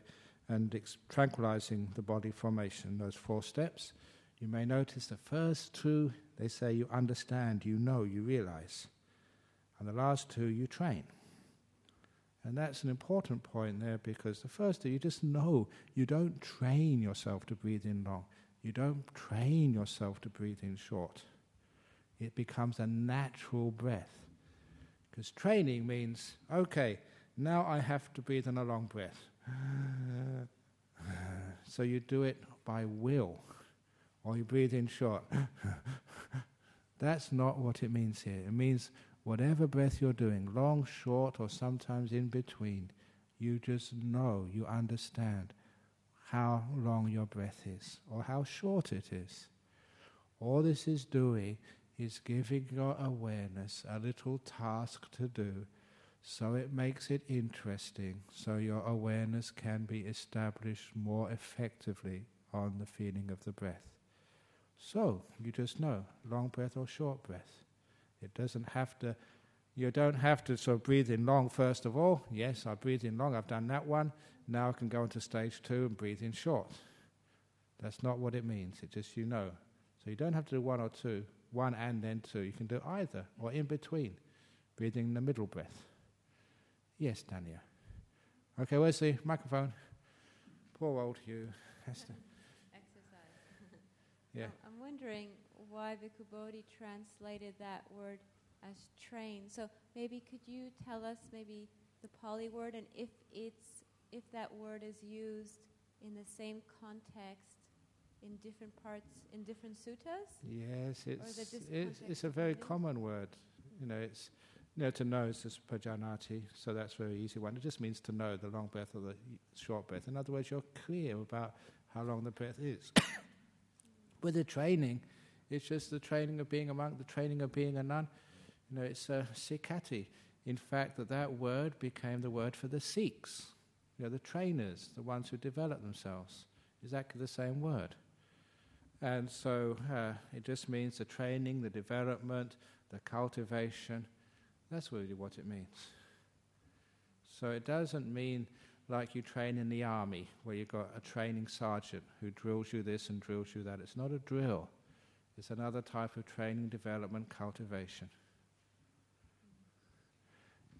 A: and ex- tranquilizing the body formation, those four steps. You may notice the first two, they say you understand, you know, you realize. And the last two, you train. And that's an important point there because the first two, you just know. You don't train yourself to breathe in long. You don't train yourself to breathe in short. It becomes a natural breath. Because training means, okay, now I have to breathe in a long breath. So you do it by will, or you breathe in short. That's not what it means here. It means Whatever breath you're doing, long, short, or sometimes in between, you just know, you understand how long your breath is or how short it is. All this is doing is giving your awareness a little task to do so it makes it interesting so your awareness can be established more effectively on the feeling of the breath. So you just know long breath or short breath. It doesn't have to, you don't have to sort of breathe in long first of all. Yes, I breathe in long, I've done that one. Now I can go into stage two and breathe in short. That's not what it means, it's just you know. So you don't have to do one or two, one and then two. You can do either or in between, breathing in the middle breath. Yes, Dania. Okay, where's the microphone? Poor old Hugh.
B: Exercise.
A: yeah.
B: I'm wondering why Bhikkhu Bodhi translated that word as train. So maybe could you tell us maybe the Pali word and if it's if that word is used in the same context in different parts in different suttas?
A: Yes, it's it's, it's a very common word. You know, it's you know, to know is just pajanati, so that's a very easy one. It just means to know the long breath or the short breath. In other words, you're clear about how long the breath is. With the training, it's just the training of being a monk, the training of being a nun. You know, it's a sikkhati. In fact, that that word became the word for the Sikhs, you know, the trainers, the ones who develop themselves. Exactly the same word. And so uh, it just means the training, the development, the cultivation. That's really what it means. So it doesn't mean like you train in the army, where you've got a training sergeant who drills you this and drills you that. It's not a drill, it's another type of training, development, cultivation.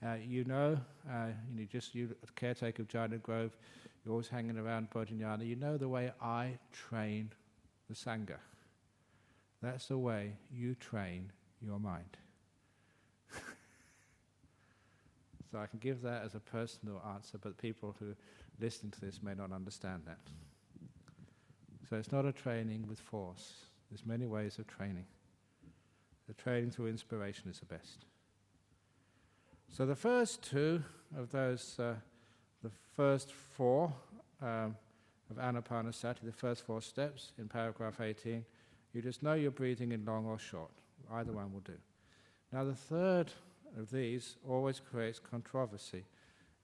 A: Uh, you know, uh, you just you, caretaker of Jhana Grove, you're always hanging around Bodhinyana. You know the way I train the Sangha. That's the way you train your mind. so I can give that as a personal answer, but people who listen to this may not understand that. So it's not a training with force. There's many ways of training. The training through inspiration is the best. So the first two of those, uh, the first four um, of Anapanasati, the first four steps in paragraph 18, you just know you're breathing in long or short. Either one will do. Now the third of these always creates controversy.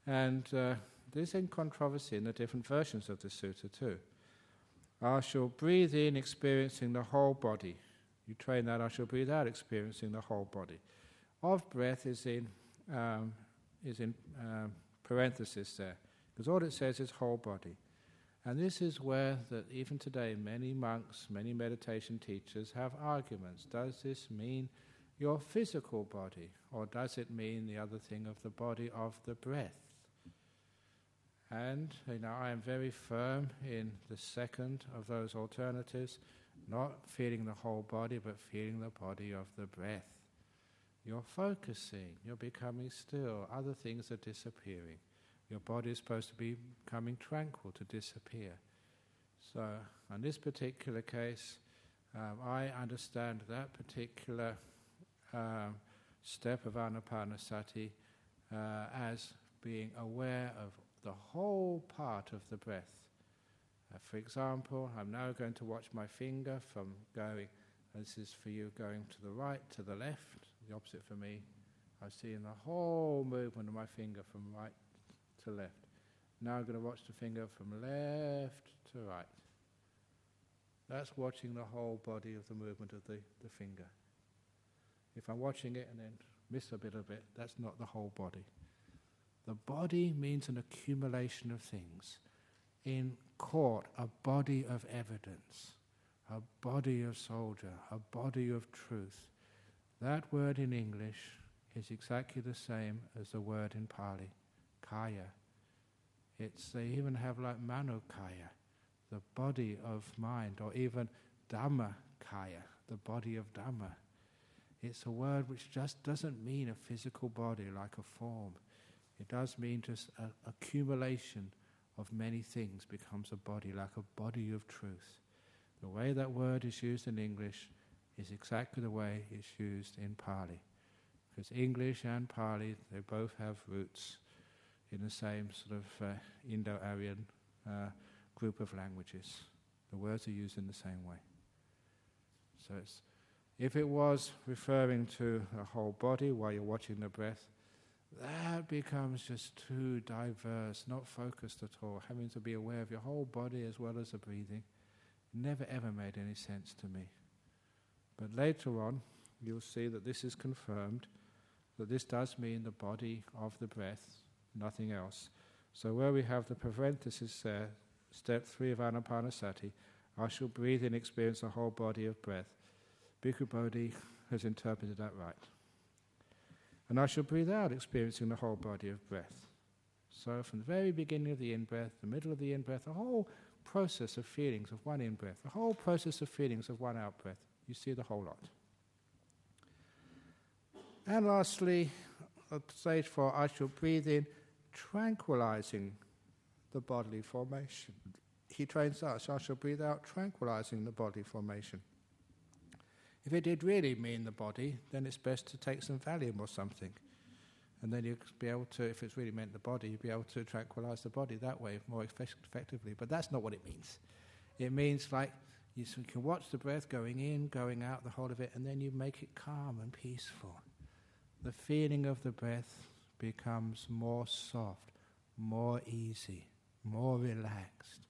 A: And uh, there's in controversy in the different versions of the sutta too. I shall breathe in, experiencing the whole body. You train that, I shall breathe out, experiencing the whole body. Of breath is in um, is in um, parenthesis there, because all it says is whole body. And this is where that even today many monks, many meditation teachers have arguments. Does this mean your physical body, or does it mean the other thing of the body of the breath? And you know, I am very firm in the second of those alternatives, not feeling the whole body, but feeling the body of the breath. You're focusing, you're becoming still, other things are disappearing. Your body is supposed to be becoming tranquil to disappear. So, in this particular case, um, I understand that particular um, step of anapanasati uh, as being aware of the whole part of the breath. Uh, for example, I'm now going to watch my finger from going, this is for you going to the right, to the left, the opposite for me. I was seeing the whole movement of my finger from right to left. Now I'm going to watch the finger from left to right. That's watching the whole body of the movement of the, the finger. If I'm watching it and then miss a bit of it, that's not the whole body. The body means an accumulation of things. In court, a body of evidence, a body of soldier, a body of truth. That word in English is exactly the same as the word in Pali, kaya. It's they even have like manokaya, the body of mind, or even dhamma kaya, the body of dhamma. It's a word which just doesn't mean a physical body like a form. It does mean just an accumulation of many things becomes a body, like a body of truth. The way that word is used in English is exactly the way it's used in Pali. Because English and Pali, they both have roots in the same sort of uh, Indo Aryan uh, group of languages. The words are used in the same way. So if it was referring to a whole body while you're watching the breath, that becomes just too diverse, not focused at all. Having to be aware of your whole body as well as the breathing never ever made any sense to me. But later on, you'll see that this is confirmed, that this does mean the body of the breath, nothing else. So where we have the parenthesis there, step three of Anapanasati, I shall breathe and experience the whole body of breath. Bhikkhu Bodhi has interpreted that right. And I shall breathe out, experiencing the whole body of breath. So, from the very beginning of the in breath, the middle of the in breath, the whole process of feelings of one in breath, the whole process of feelings of one out breath, you see the whole lot. And lastly, stage four, I shall breathe in, tranquilizing the bodily formation. He trains us, I shall breathe out, tranquilizing the body formation. If it did really mean the body, then it's best to take some Valium or something. And then you'll be able to, if it's really meant the body, you'll be able to tranquilize the body that way more effectively. But that's not what it means. It means like you can watch the breath going in, going out, the whole of it, and then you make it calm and peaceful. The feeling of the breath becomes more soft, more easy, more relaxed.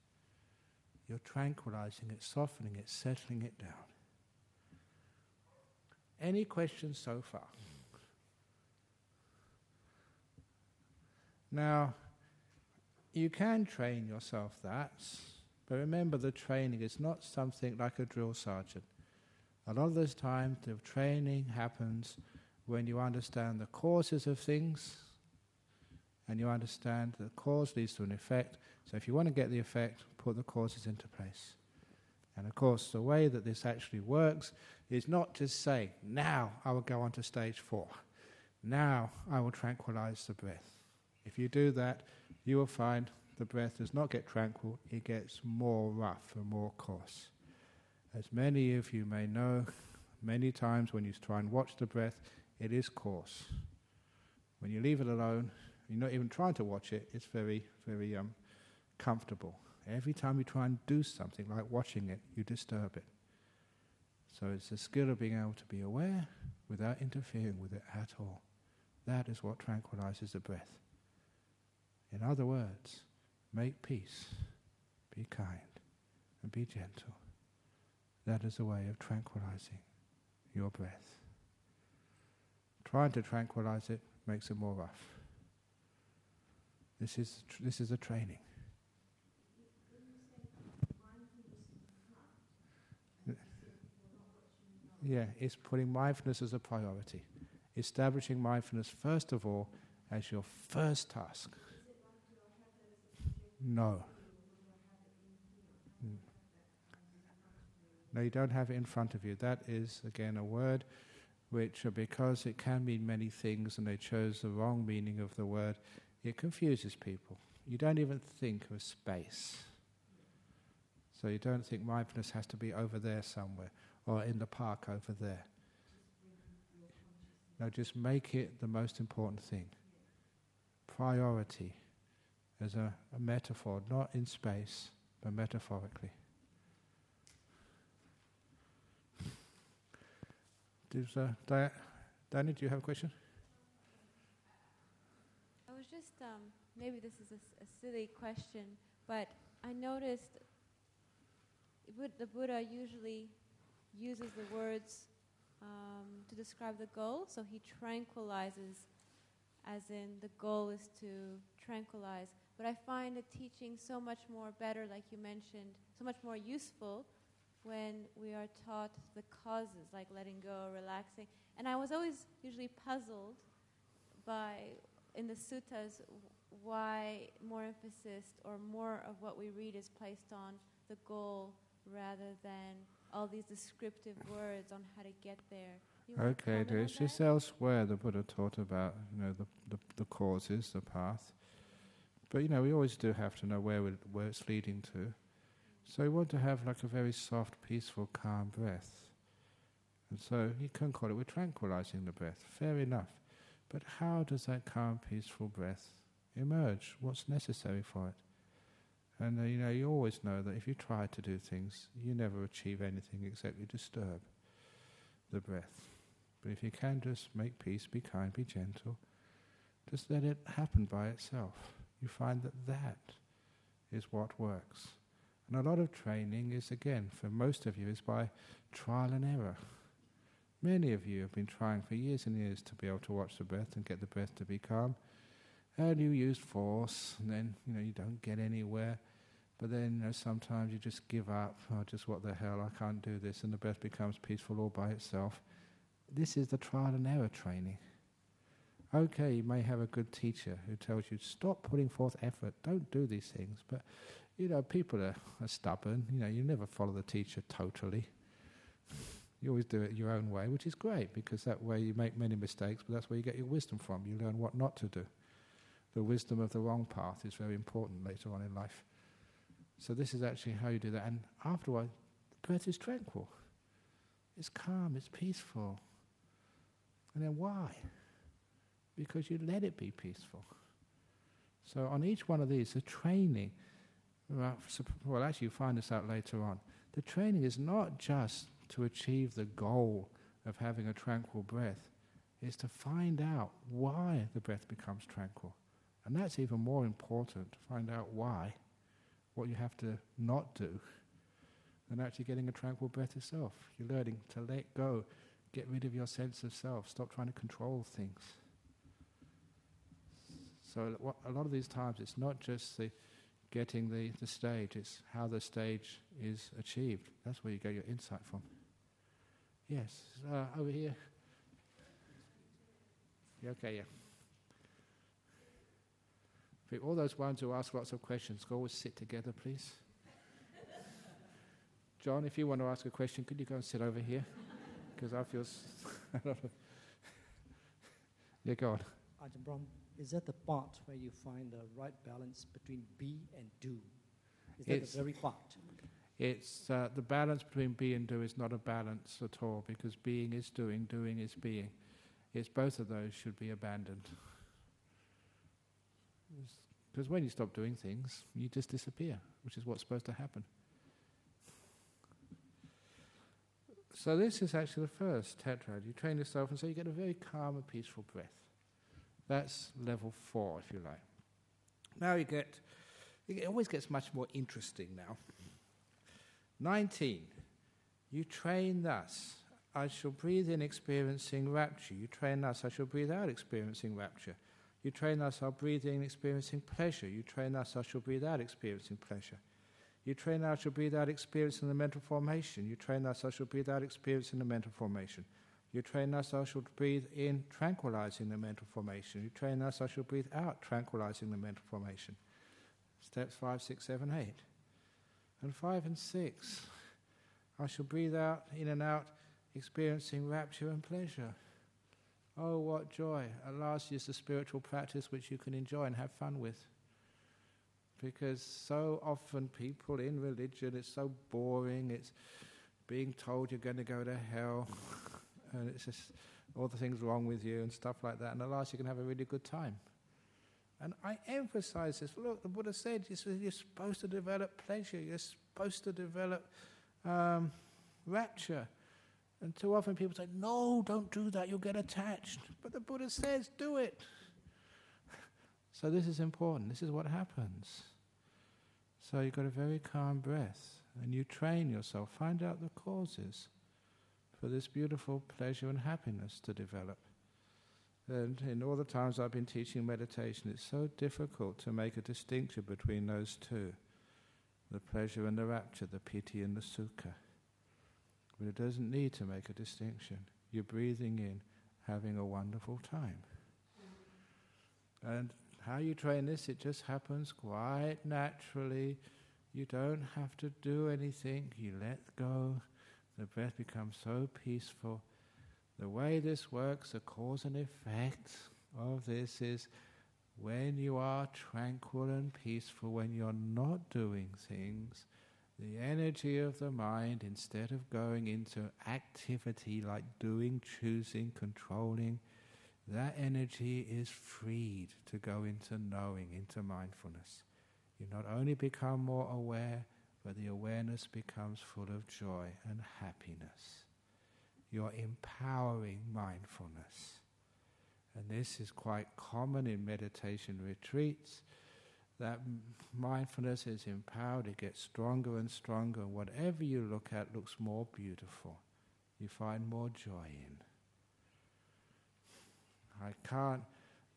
A: You're tranquilizing it, softening it, settling it down. Any questions so far? Now, you can train yourself that, but remember the training is not something like a drill sergeant. A lot of this time, the training happens when you understand the causes of things and you understand the cause leads to an effect. So, if you want to get the effect, put the causes into place. And of course, the way that this actually works is not to say, now I will go on to stage four. Now I will tranquilize the breath. If you do that, you will find the breath does not get tranquil, it gets more rough and more coarse. As many of you may know, many times when you try and watch the breath, it is coarse. When you leave it alone, you're not even trying to watch it, it's very, very um, comfortable. Every time you try and do something like watching it, you disturb it. So it's the skill of being able to be aware without interfering with it at all. That is what tranquilizes the breath. In other words, make peace, be kind, and be gentle. That is a way of tranquilizing your breath. Trying to tranquilize it makes it more rough. This is, tr- this is a training. Yeah, it's putting mindfulness as a priority. Establishing mindfulness, first of all, as your first task. No. Hmm. No, you don't have it in front of you. That is, again, a word which, uh, because it can mean many things and they chose the wrong meaning of the word, it confuses people. You don't even think of space. So you don't think mindfulness has to be over there somewhere or in the park over there. No, just make it the most important thing. Priority as a, a metaphor, not in space, but metaphorically. Does, uh, do you have a question?
B: I was just, um, maybe this is a silly question, but I noticed the Buddha usually uses the words um, to describe the goal, so he tranquilizes, as in the goal is to tranquilize. But I find the teaching so much more better, like you mentioned, so much more useful when we are taught the causes, like letting go, relaxing. And I was always usually puzzled by, in the suttas, why more emphasis or more of what we read is placed on the goal rather than all these descriptive words on how to get there. You
A: Okay, there's just elsewhere the Buddha taught about you know the, the, the causes, the path. But you know we always do have to know where where it's leading to. So we want to have like a very soft, peaceful, calm breath. And so you can call it, we're tranquilizing the breath. Fair enough. But how does that calm, peaceful breath emerge? What's necessary for it? And uh, you know, you always know that if you try to do things, you never achieve anything except you disturb the breath. But if you can just make peace, be kind, be gentle, just let it happen by itself. You find that that is what works. And a lot of training is, again, for most of you, is by trial and error. Many of you have been trying for years and years to be able to watch the breath and get the breath to be calm. And you use force, and then you know you don't get anywhere. But then you know, sometimes you just give up. Oh, just what the hell? I can't do this, and the breath becomes peaceful all by itself. This is the trial and error training. Okay, you may have a good teacher who tells you stop putting forth effort, don't do these things. But you know, people are, are stubborn. You know, you never follow the teacher totally. You always do it your own way, which is great because that way you make many mistakes, but that's where you get your wisdom from. You learn what not to do. The wisdom of the wrong path is very important later on in life. So this is actually how you do that. And afterward, the breath is tranquil. It's calm, it's peaceful. And then why? Because you let it be peaceful. So on each one of these, the training, well, actually, you find this out later on. The training is not just to achieve the goal of having a tranquil breath, it's to find out why the breath becomes tranquil. And that's even more important, to find out why, what you have to not do, than actually getting a tranquil breath itself. You're learning to let go, get rid of your sense of self, stop trying to control things. So a lot of these times it's not just the getting the, the stage, it's how the stage is achieved. That's where you get your insight from. Yes, uh, over here. Yeah, okay, yeah. For all those ones who ask lots of questions, go always sit together, please. John, if you want to ask a question, could you go and sit over here? Because I feel. S- yeah, go on.
D: Ajahn Brahm, is that the part where you find the right balance between be and do? Is that it's the very part?
A: It's uh, the balance between be and do is not a balance at all because being is doing, doing is being. It's both of those should be abandoned. Because when you stop doing things, you just disappear, which is what's supposed to happen. So this is actually the first tetrad. You train yourself, and so you get a very calm and peaceful breath. That's level four, if you like. Now you get, it always gets much more interesting now. 19. You train thus. I shall breathe in experiencing rapture. You train thus. I shall breathe out experiencing rapture. You train thus. I'll breathe in experiencing pleasure. You train thus. I shall breathe out experiencing pleasure. You train thus. I shall breathe out experiencing the mental formation. You train thus. I shall breathe out experiencing the mental formation. You train I shall breathe in, tranquilizing the mental formation. You train I shall breathe out, tranquilizing the mental formation. Steps five, six, seven, eight. And five and six, I shall breathe out, in and out, experiencing rapture and pleasure. Oh, what joy. At last is the spiritual practice which you can enjoy and have fun with. Because so often people in religion, it's so boring, it's being told you're going to go to hell and it's just all the things wrong with you and stuff like that. And at last, you can have a really good time. And I emphasize this. Look, the Buddha said you're supposed to develop pleasure. You're supposed to develop um, rapture. And too often people say, no, don't do that. You'll get attached. But the Buddha says, do it. so this is important. This is what happens. So you've got a very calm breath. And you train yourself. Find out the causes for this beautiful pleasure and happiness to develop. And in all the times I've been teaching meditation, it's so difficult to make a distinction between those two the pleasure and the rapture, the piti and the sukha. But it doesn't need to make a distinction. You're breathing in, having a wonderful time. And how you train this, it just happens quite naturally. You don't have to do anything, you let go the breath becomes so peaceful. The way this works, the cause and effect of this is when you are tranquil and peaceful, when you're not doing things, The energy of the mind, instead of going into activity like doing, choosing, controlling, that energy is freed to go into knowing, into mindfulness. You not only become more aware, but the awareness becomes full of joy and happiness. You're empowering mindfulness. And this is quite common in meditation retreats. That mindfulness is empowered, it gets stronger and stronger, and whatever you look at looks more beautiful. You find more joy in. I can't,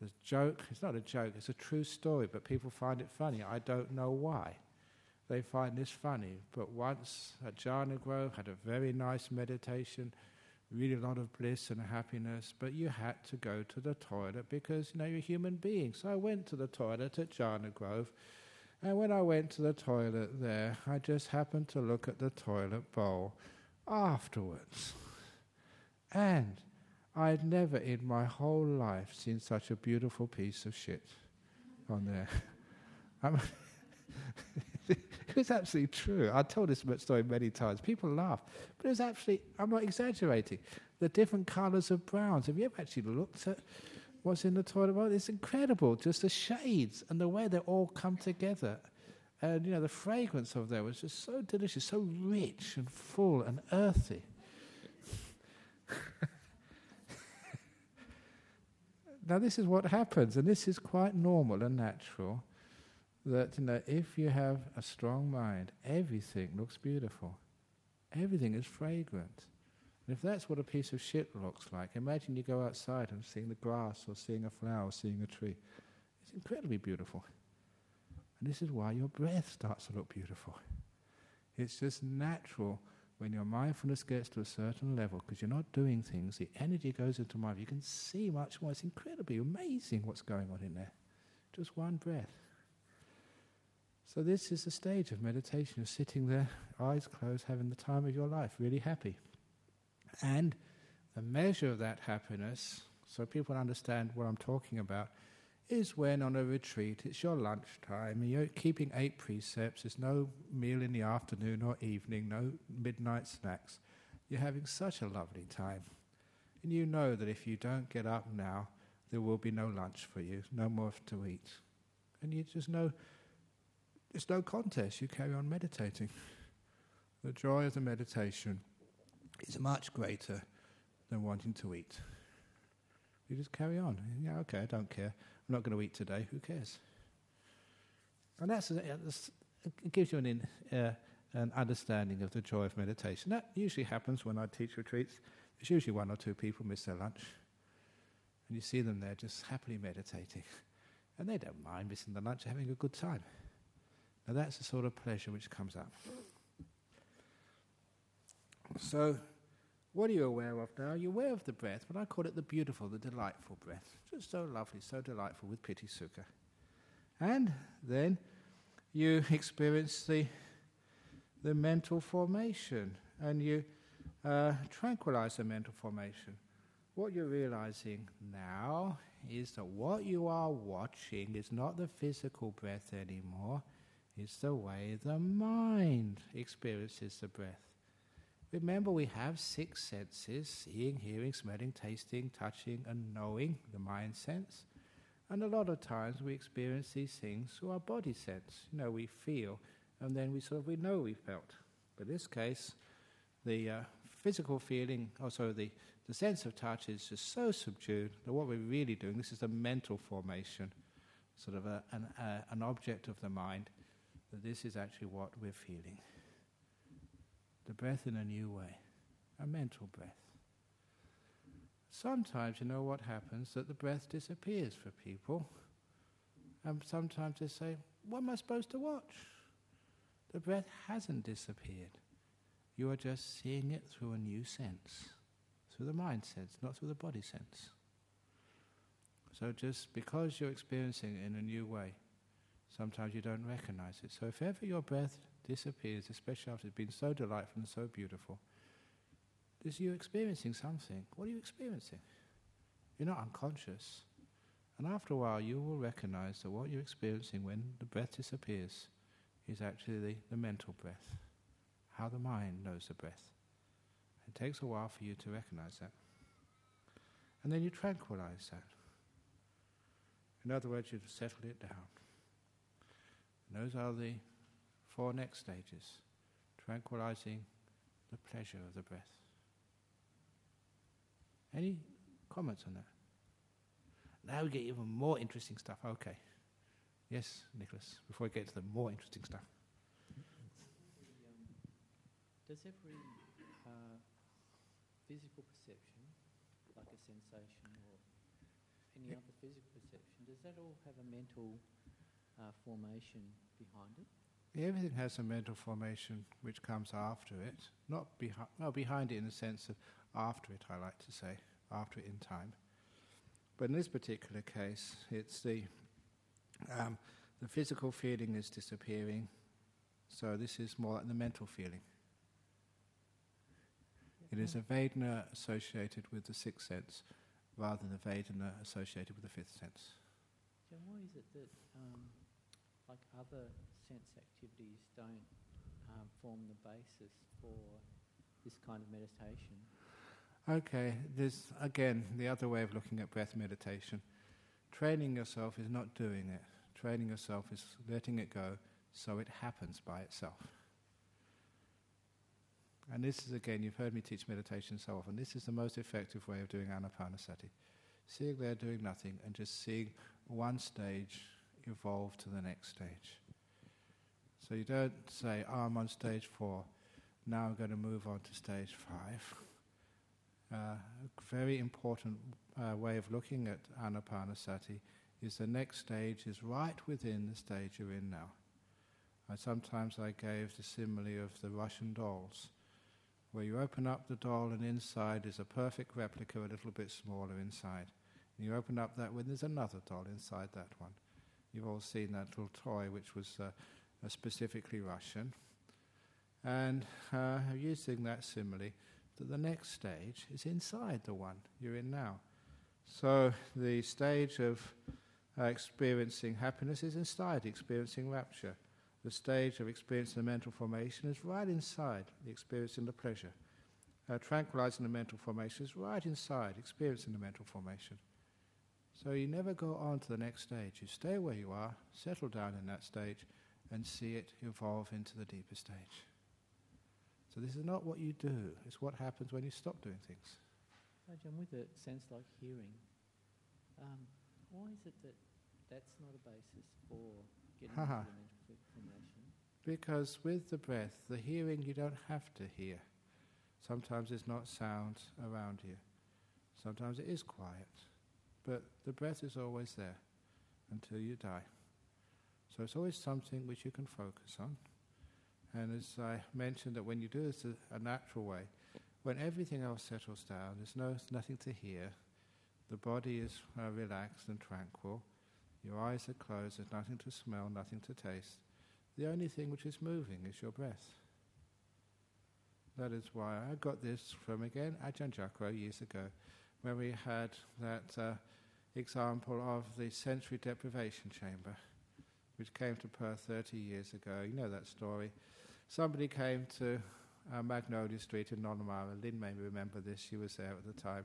A: the joke, it's not a joke, it's a true story, but people find it funny. I don't know why. They find this funny. But once at Jhana Grove, had a very nice meditation, really a lot of bliss and happiness, but you had to go to the toilet because, you know, you're a human being. So I went to the toilet at Jhana Grove, and when I went to the toilet there, I just happened to look at the toilet bowl afterwards. And I had never in my whole life seen such a beautiful piece of shit on there. it's absolutely true. I told this story many times. People laugh, but it's actually, I'm not exaggerating. The different colours of browns. Have you ever actually looked at what's in the toilet bowl? It's incredible, just the shades and the way they all come together. And, you know, the fragrance of them was just so delicious, so rich and full and earthy. now, this is what happens, and this is quite normal and natural that you know, if you have a strong mind, everything looks beautiful. Everything is fragrant. And if that's what a piece of shit looks like, imagine you go outside and seeing the grass or seeing a flower or seeing a tree. It's incredibly beautiful. And this is why your breath starts to look beautiful. It's just natural when your mindfulness gets to a certain level, because you're not doing things, the energy goes into mind. You can see much more. It's incredibly amazing what's going on in there. Just one breath. So, this is the stage of meditation. You're sitting there, eyes closed, having the time of your life, really happy. And the measure of that happiness, so people understand what I'm talking about, is when on a retreat it's your lunchtime you're keeping eight precepts, there's no meal in the afternoon or evening, no midnight snacks. You're having such a lovely time. And you know that if you don't get up now, there will be no lunch for you, no more to eat. And you just know it's no contest. You carry on meditating. The joy of the meditation is much greater than wanting to eat. You just carry on. Yeah, okay, I don't care. I'm not going to eat today. Who cares? And that's, that's it gives you an, in, uh, an understanding of the joy of meditation. That usually happens when I teach retreats. There's usually one or two people miss their lunch, and you see them there just happily meditating, and they don't mind missing the lunch, having a good time. Now that's the sort of pleasure which comes up. So, what are you aware of now? You're aware of the breath, but I call it the beautiful, the delightful breath. Just so lovely, so delightful with Piti Sukha. And then you experience the, the mental formation and you uh, tranquilize the mental formation. What you're realizing now is that what you are watching is not the physical breath anymore is the way the mind experiences the breath. Remember, we have six senses seeing, hearing, smelling, tasting, touching, and knowing, the mind sense. And a lot of times we experience these things through our body sense. You know, we feel, and then we sort of we know we felt. But in this case, the uh, physical feeling, also the, the sense of touch is just so subdued that what we're really doing, this is a mental formation, sort of a, an, uh, an object of the mind that this is actually what we're feeling. The breath in a new way, a mental breath. Sometimes you know what happens that the breath disappears for people. And sometimes they say, What am I supposed to watch? The breath hasn't disappeared. You are just seeing it through a new sense, through the mind sense, not through the body sense. So just because you're experiencing it in a new way, sometimes you don't recognize it. So if ever your breath disappears, especially after it's been so delightful and so beautiful, is you experiencing something. What are you experiencing? You're not unconscious. And after a while, you will recognize that what you're experiencing when the breath disappears is actually the, the mental breath. how the mind knows the breath. It takes a while for you to recognize that. And then you tranquilize that. In other words, you've settled it down. And those are the four next stages tranquilizing the pleasure of the breath. Any comments on that? Now we get even more interesting stuff. Okay. Yes, Nicholas, before we get to the more interesting stuff.
E: Does every uh, physical perception, like a sensation or any other physical perception, does that all have a mental uh, formation behind it?
A: Everything has a mental formation which comes after it, not behind. Well, behind it in the sense of after it. I like to say after it in time. But in this particular case, it's the um, the physical feeling is disappearing, so this is more like the mental feeling. It is a Vedana associated with the sixth sense rather than a Vedana associated with the fifth sense.
E: So why is it that, um, like other sense activities, don't um, form the basis for this kind of meditation?
A: Okay, there's again the other way of looking at breath meditation. Training yourself is not doing it. Training yourself is letting it go so it happens by itself. And this is again, you've heard me teach meditation so often. This is the most effective way of doing anapanasati. Seeing there doing nothing and just seeing one stage evolve to the next stage. So you don't say, oh, I'm on stage four, now I'm going to move on to stage five. Uh, a very important uh, way of looking at anapanasati is the next stage is right within the stage you're in now. Uh, sometimes I gave the simile of the Russian dolls where you open up the doll and inside is a perfect replica, a little bit smaller inside. And you open up that one, there's another doll inside that one. You've all seen that little toy, which was uh, specifically Russian. And uh, using that simile, that the next stage is inside the one you're in now. So the stage of uh, experiencing happiness is inside experiencing rapture the stage of experiencing the mental formation is right inside experiencing the pleasure. Uh, tranquilizing the mental formation is right inside experiencing the mental formation. So you never go on to the next stage. You stay where you are, settle down in that stage, and see it evolve into the deeper stage. So this is not what you do, it's what happens when you stop doing things.
E: Ajahn, with a sense like hearing, um, why is it that that's not a basis for getting into the mental
A: because with the breath, the hearing you don't have to hear. Sometimes there's not sound around you. Sometimes it is quiet. But the breath is always there until you die. So it's always something which you can focus on. And as I mentioned, that when you do this a natural way, when everything else settles down, there's no, nothing to hear, the body is uh, relaxed and tranquil, your eyes are closed, there's nothing to smell, nothing to taste, the only thing which is moving is your breath. That is why I got this from again Ajahn Jagaro years ago, when we had that uh, example of the sensory deprivation chamber, which came to Perth 30 years ago. You know that story. Somebody came to uh, Magnolia Street in Nollamara. Lynn may remember this, she was there at the time.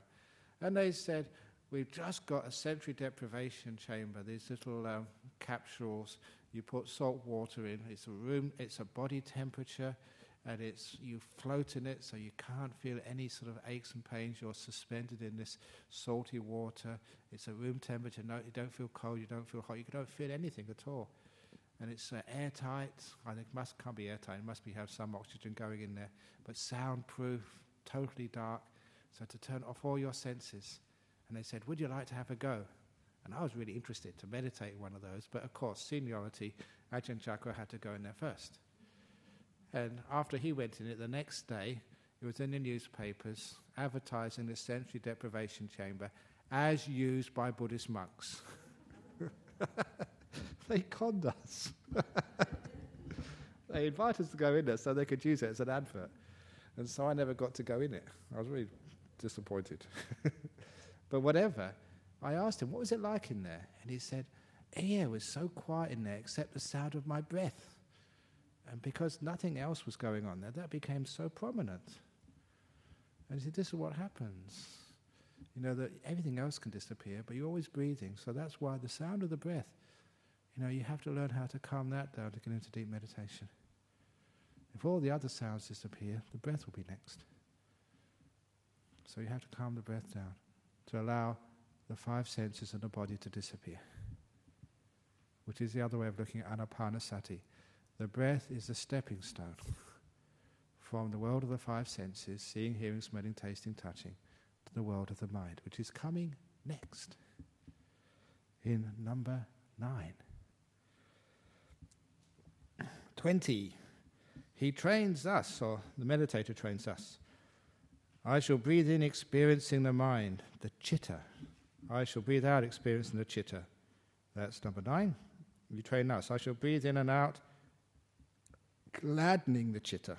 A: And they said, We've just got a sensory deprivation chamber, these little um, capsules you put salt water in. It's a room. It's a body temperature, and it's you float in it, so you can't feel any sort of aches and pains. You're suspended in this salty water. It's a room temperature. No, you don't feel cold. You don't feel hot. You don't feel anything at all. And it's uh, airtight. It must can't be airtight. It must be have some oxygen going in there. But soundproof, totally dark. So to turn off all your senses. And they said, "Would you like to have a go?" And I was really interested to meditate one of those, but of course, seniority, Ajahn Jagaro had to go in there first. And after he went in it, the next day, it was in the newspapers advertising the sensory deprivation chamber as used by Buddhist monks. they conned us. they invited us to go in there so they could use it as an advert. And so I never got to go in it. I was really disappointed. but whatever, I asked him, What was it like in there? And he said, Yeah, it was so quiet in there except the sound of my breath. And because nothing else was going on there, that became so prominent. And he said, This is what happens. You know, that everything else can disappear, but you're always breathing. So that's why the sound of the breath, you know, you have to learn how to calm that down to get into deep meditation. If all the other sounds disappear, the breath will be next. So you have to calm the breath down to allow the five senses and the body to disappear, which is the other way of looking at anapanasati. The breath is the stepping stone from the world of the five senses, seeing, hearing, smelling, tasting, touching, to the world of the mind, which is coming next in number nine. 20. He trains us, or the meditator trains us. I shall breathe in experiencing the mind, the chitta. I shall breathe out experiencing the chitta. That's number nine. You train us. I shall breathe in and out, gladdening the chitta.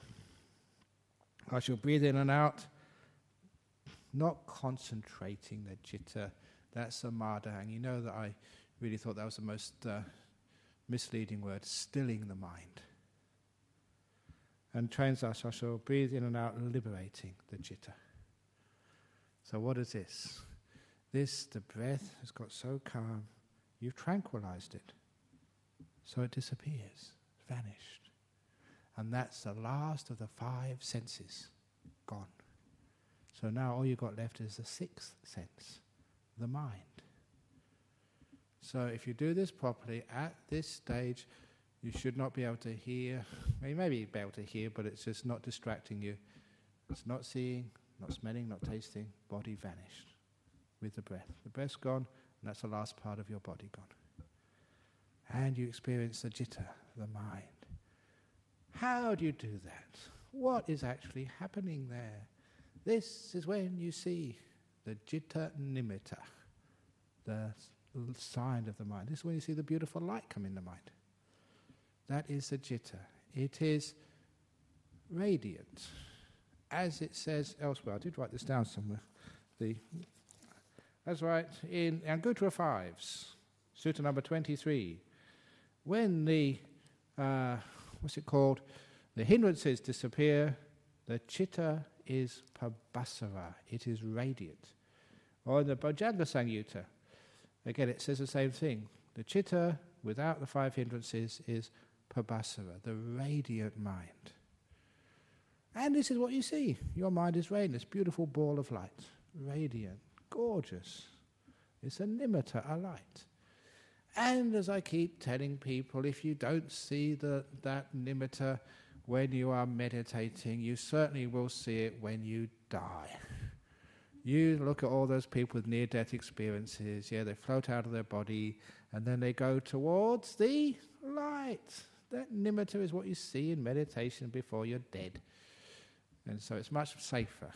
A: I shall breathe in and out, not concentrating the chitta. That's a madang. You know that I really thought that was the most uh, misleading word, stilling the mind and trains us, I shall breathe in and out, liberating the chitta. So, what is this? This, the breath has got so calm, you've tranquilized it. So it disappears, vanished. And that's the last of the five senses gone. So now all you've got left is the sixth sense, the mind. So if you do this properly at this stage, you should not be able to hear. You may be able to hear, but it's just not distracting you. It's not seeing, not smelling, not tasting. Body vanished with the breath. The breath's gone, and that's the last part of your body gone. And you experience the chitta, the mind. How do you do that? What is actually happening there? This is when you see the chitta nimitta, the sign of the mind. This is when you see the beautiful light come in the mind. That is the chitta. It is radiant. As it says elsewhere, I did write this down somewhere. The, that's right, in Anguttara 5s, Sutta number 23. When the, uh, what's it called? The hindrances disappear, the chitta is pabhassara, it is radiant. Or in the Bojjhanga Samyutta, again it says the same thing. The chitta without the five hindrances is Pabhassara, the radiant mind. And this is what you see. Your mind is radiant, this beautiful ball of light. Radiant, gorgeous. It's a nimitta, a light. And as I keep telling people, if you don't see the, that nimitta when you are meditating, you certainly will see it when you die. You look at all those people with near death experiences, yeah, they float out of their body and then they go towards the light. That nimitta is what you see in meditation before you're dead. And so it's much safer.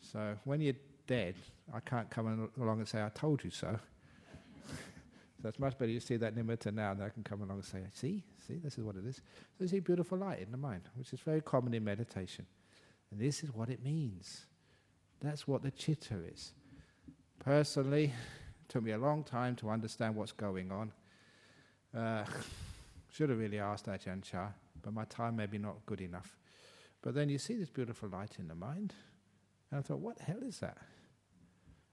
A: So when you're dead, I can't come along and say, I told you so. So it's much better you see that nimitta now than I can come along and say, see, see, this is what it is. So you see beautiful light in the mind, which is very common in meditation. And this is what it means. That's what the chitta is. Personally, it took me a long time to understand what's going on. Uh, should have really asked Ajahn Chah, but my time may be not good enough. But then you see this beautiful light in the mind, and I thought, what hell is that?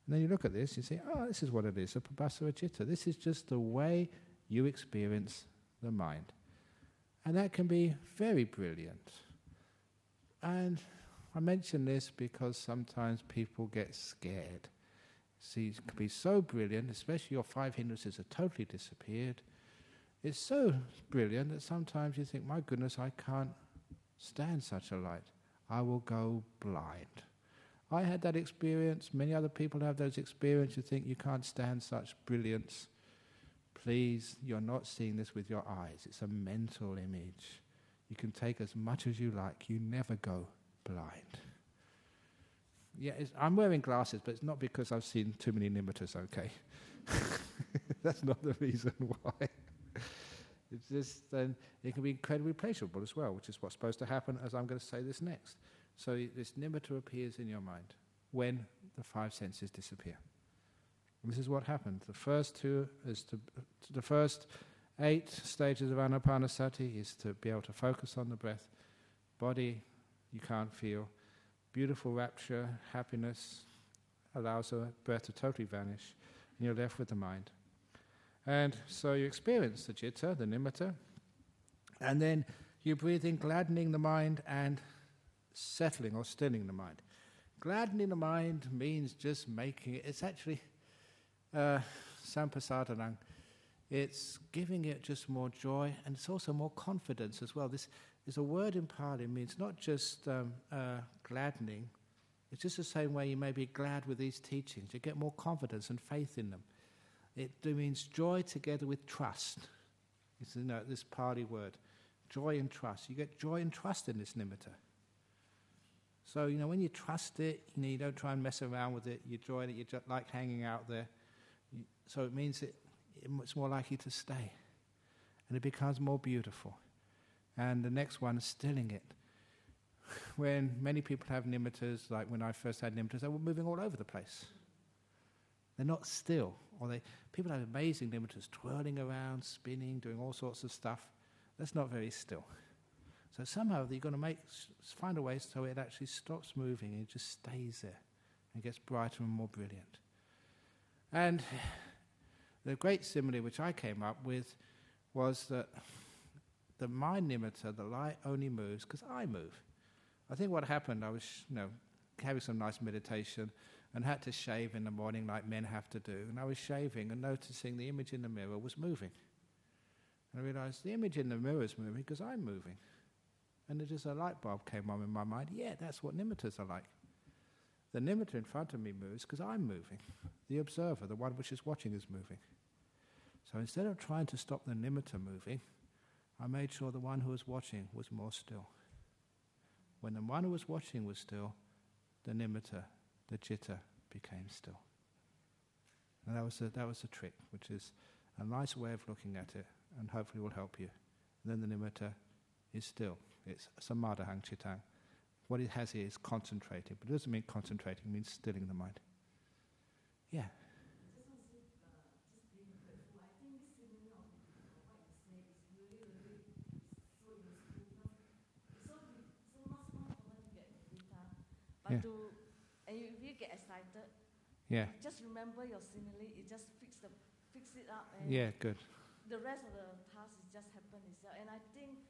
A: And then you look at this, you say, oh, this is what it is, a chitta. This is just the way you experience the mind. And that can be very brilliant. And I mention this because sometimes people get scared. See, it can be so brilliant, especially your five hindrances have totally disappeared it's so brilliant that sometimes you think, my goodness, I can't stand such a light. I will go blind. I had that experience. Many other people have those experiences. You think you can't stand such brilliance. Please, you're not seeing this with your eyes. It's a mental image. You can take as much as you like. You never go blind. Yeah, I'm wearing glasses, but it's not because I've seen too many nimittas, okay? That's not the reason why. It's just then it can be incredibly pleasurable as well, which is what's supposed to happen as I'm going to say this next. So this nimitta appears in your mind when the five senses disappear. This is what happens. The first two is to, the first eight stages of anapanasati is to be able to focus on the breath. Body, you can't feel. Beautiful rapture, happiness allows the breath to totally vanish, and you're left with the mind. And so you experience the citta, the nimitta, and then you breathe in, gladdening the mind and settling or stilling the mind. Gladdening the mind means just making it, it's actually uh, sampasadanang. It's giving it just more joy and it's also more confidence as well. This is a word in Pali means not just um, uh, gladdening, it's just the same way you may be glad with these teachings. You get more confidence and faith in them. It means joy together with trust. It's you know, this Pali word. Joy and trust. You get joy and trust in this nimitta. So, you know, when you trust it, you know, you don't try and mess around with it. You join it, you just like hanging out there. You, so it means it, it's more likely to stay. And it becomes more beautiful. And the next one is stilling it. When many people have nimittas, like when I first had nimittas, they were moving all over the place. They're not still. Or they, people have amazing nimittas, twirling around, spinning, doing all sorts of stuff. That's not very still. So somehow you're going to make find a way so it actually stops moving and it just stays there and gets brighter and more brilliant. And the great simile which I came up with was that the mind nimitta, the light, only moves because I move. I think what happened, I was, you know, having some nice meditation and had to shave in the morning like men have to do. And I was shaving and noticing the image in the mirror was moving. And I realized the image in the mirror is moving because I'm moving. And it just a light bulb came on in my mind. Yeah, that's what nimittas are like. The nimitta in front of me moves because I'm moving. The observer, the one which is watching, is moving. So instead of trying to stop the nimitta moving, I made sure the one who was watching was more still. When the one who was watching was still, the nimitta, the citta, became still. And that was, a, that was a trick, which is a nice way of looking at it and hopefully will help you. And then the nimitta is still. It's samadahang chittang. What it has here is concentrating, but it doesn't mean concentrating, it means stilling the mind. Yeah.
C: But
A: Yeah.
C: to, and if you get excited,
A: Yeah.
C: just remember your simile. It just fix the fix it up, and
A: Yeah, good.
C: the rest of the task is just happen itself. And I think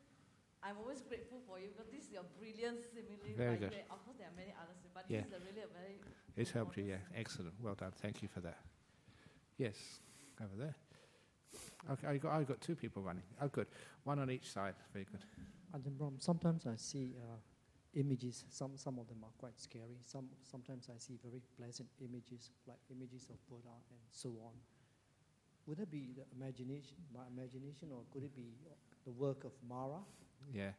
C: I'm always grateful for you because this is your brilliant simile.
A: Very
C: like
A: good.
C: that. Of course, there are many others, but
A: Yeah.
C: this is a really a very.
A: It's helped you, yeah. Excellent. Well done. Thank you for that. Yes, over there. Okay, I got, I got two people running. Oh, good. One on each side. Very good.
D: Ajahn Brahm, sometimes I see uh, images, some, some of them are quite scary. Some, sometimes I see very pleasant images, like images of Buddha and so on. Would that be the imagination, my imagination, or could it be the work of Mara?
A: Yeah.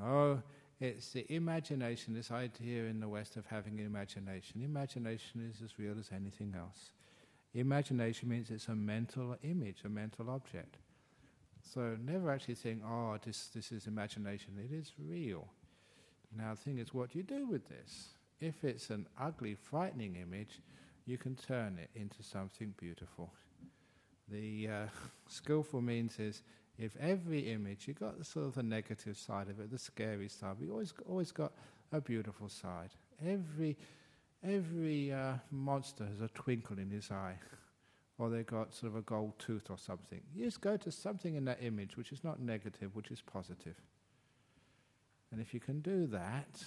A: No, it's the imagination, this idea in the West of having imagination. Imagination is as real as anything else. Imagination means it's a mental image, a mental object. So never actually think, oh, this, this is imagination. It is real. Now, the thing is, what do you do with this? If it's an ugly, frightening image, you can turn it into something beautiful. The uh, skillful means is if every image, you've got the sort of the negative side of it, the scary side, you always, always got a beautiful side. Every, every uh, monster has a twinkle in his eye, or they've got sort of a gold tooth or something. You just go to something in that image which is not negative, which is positive. And if you can do that,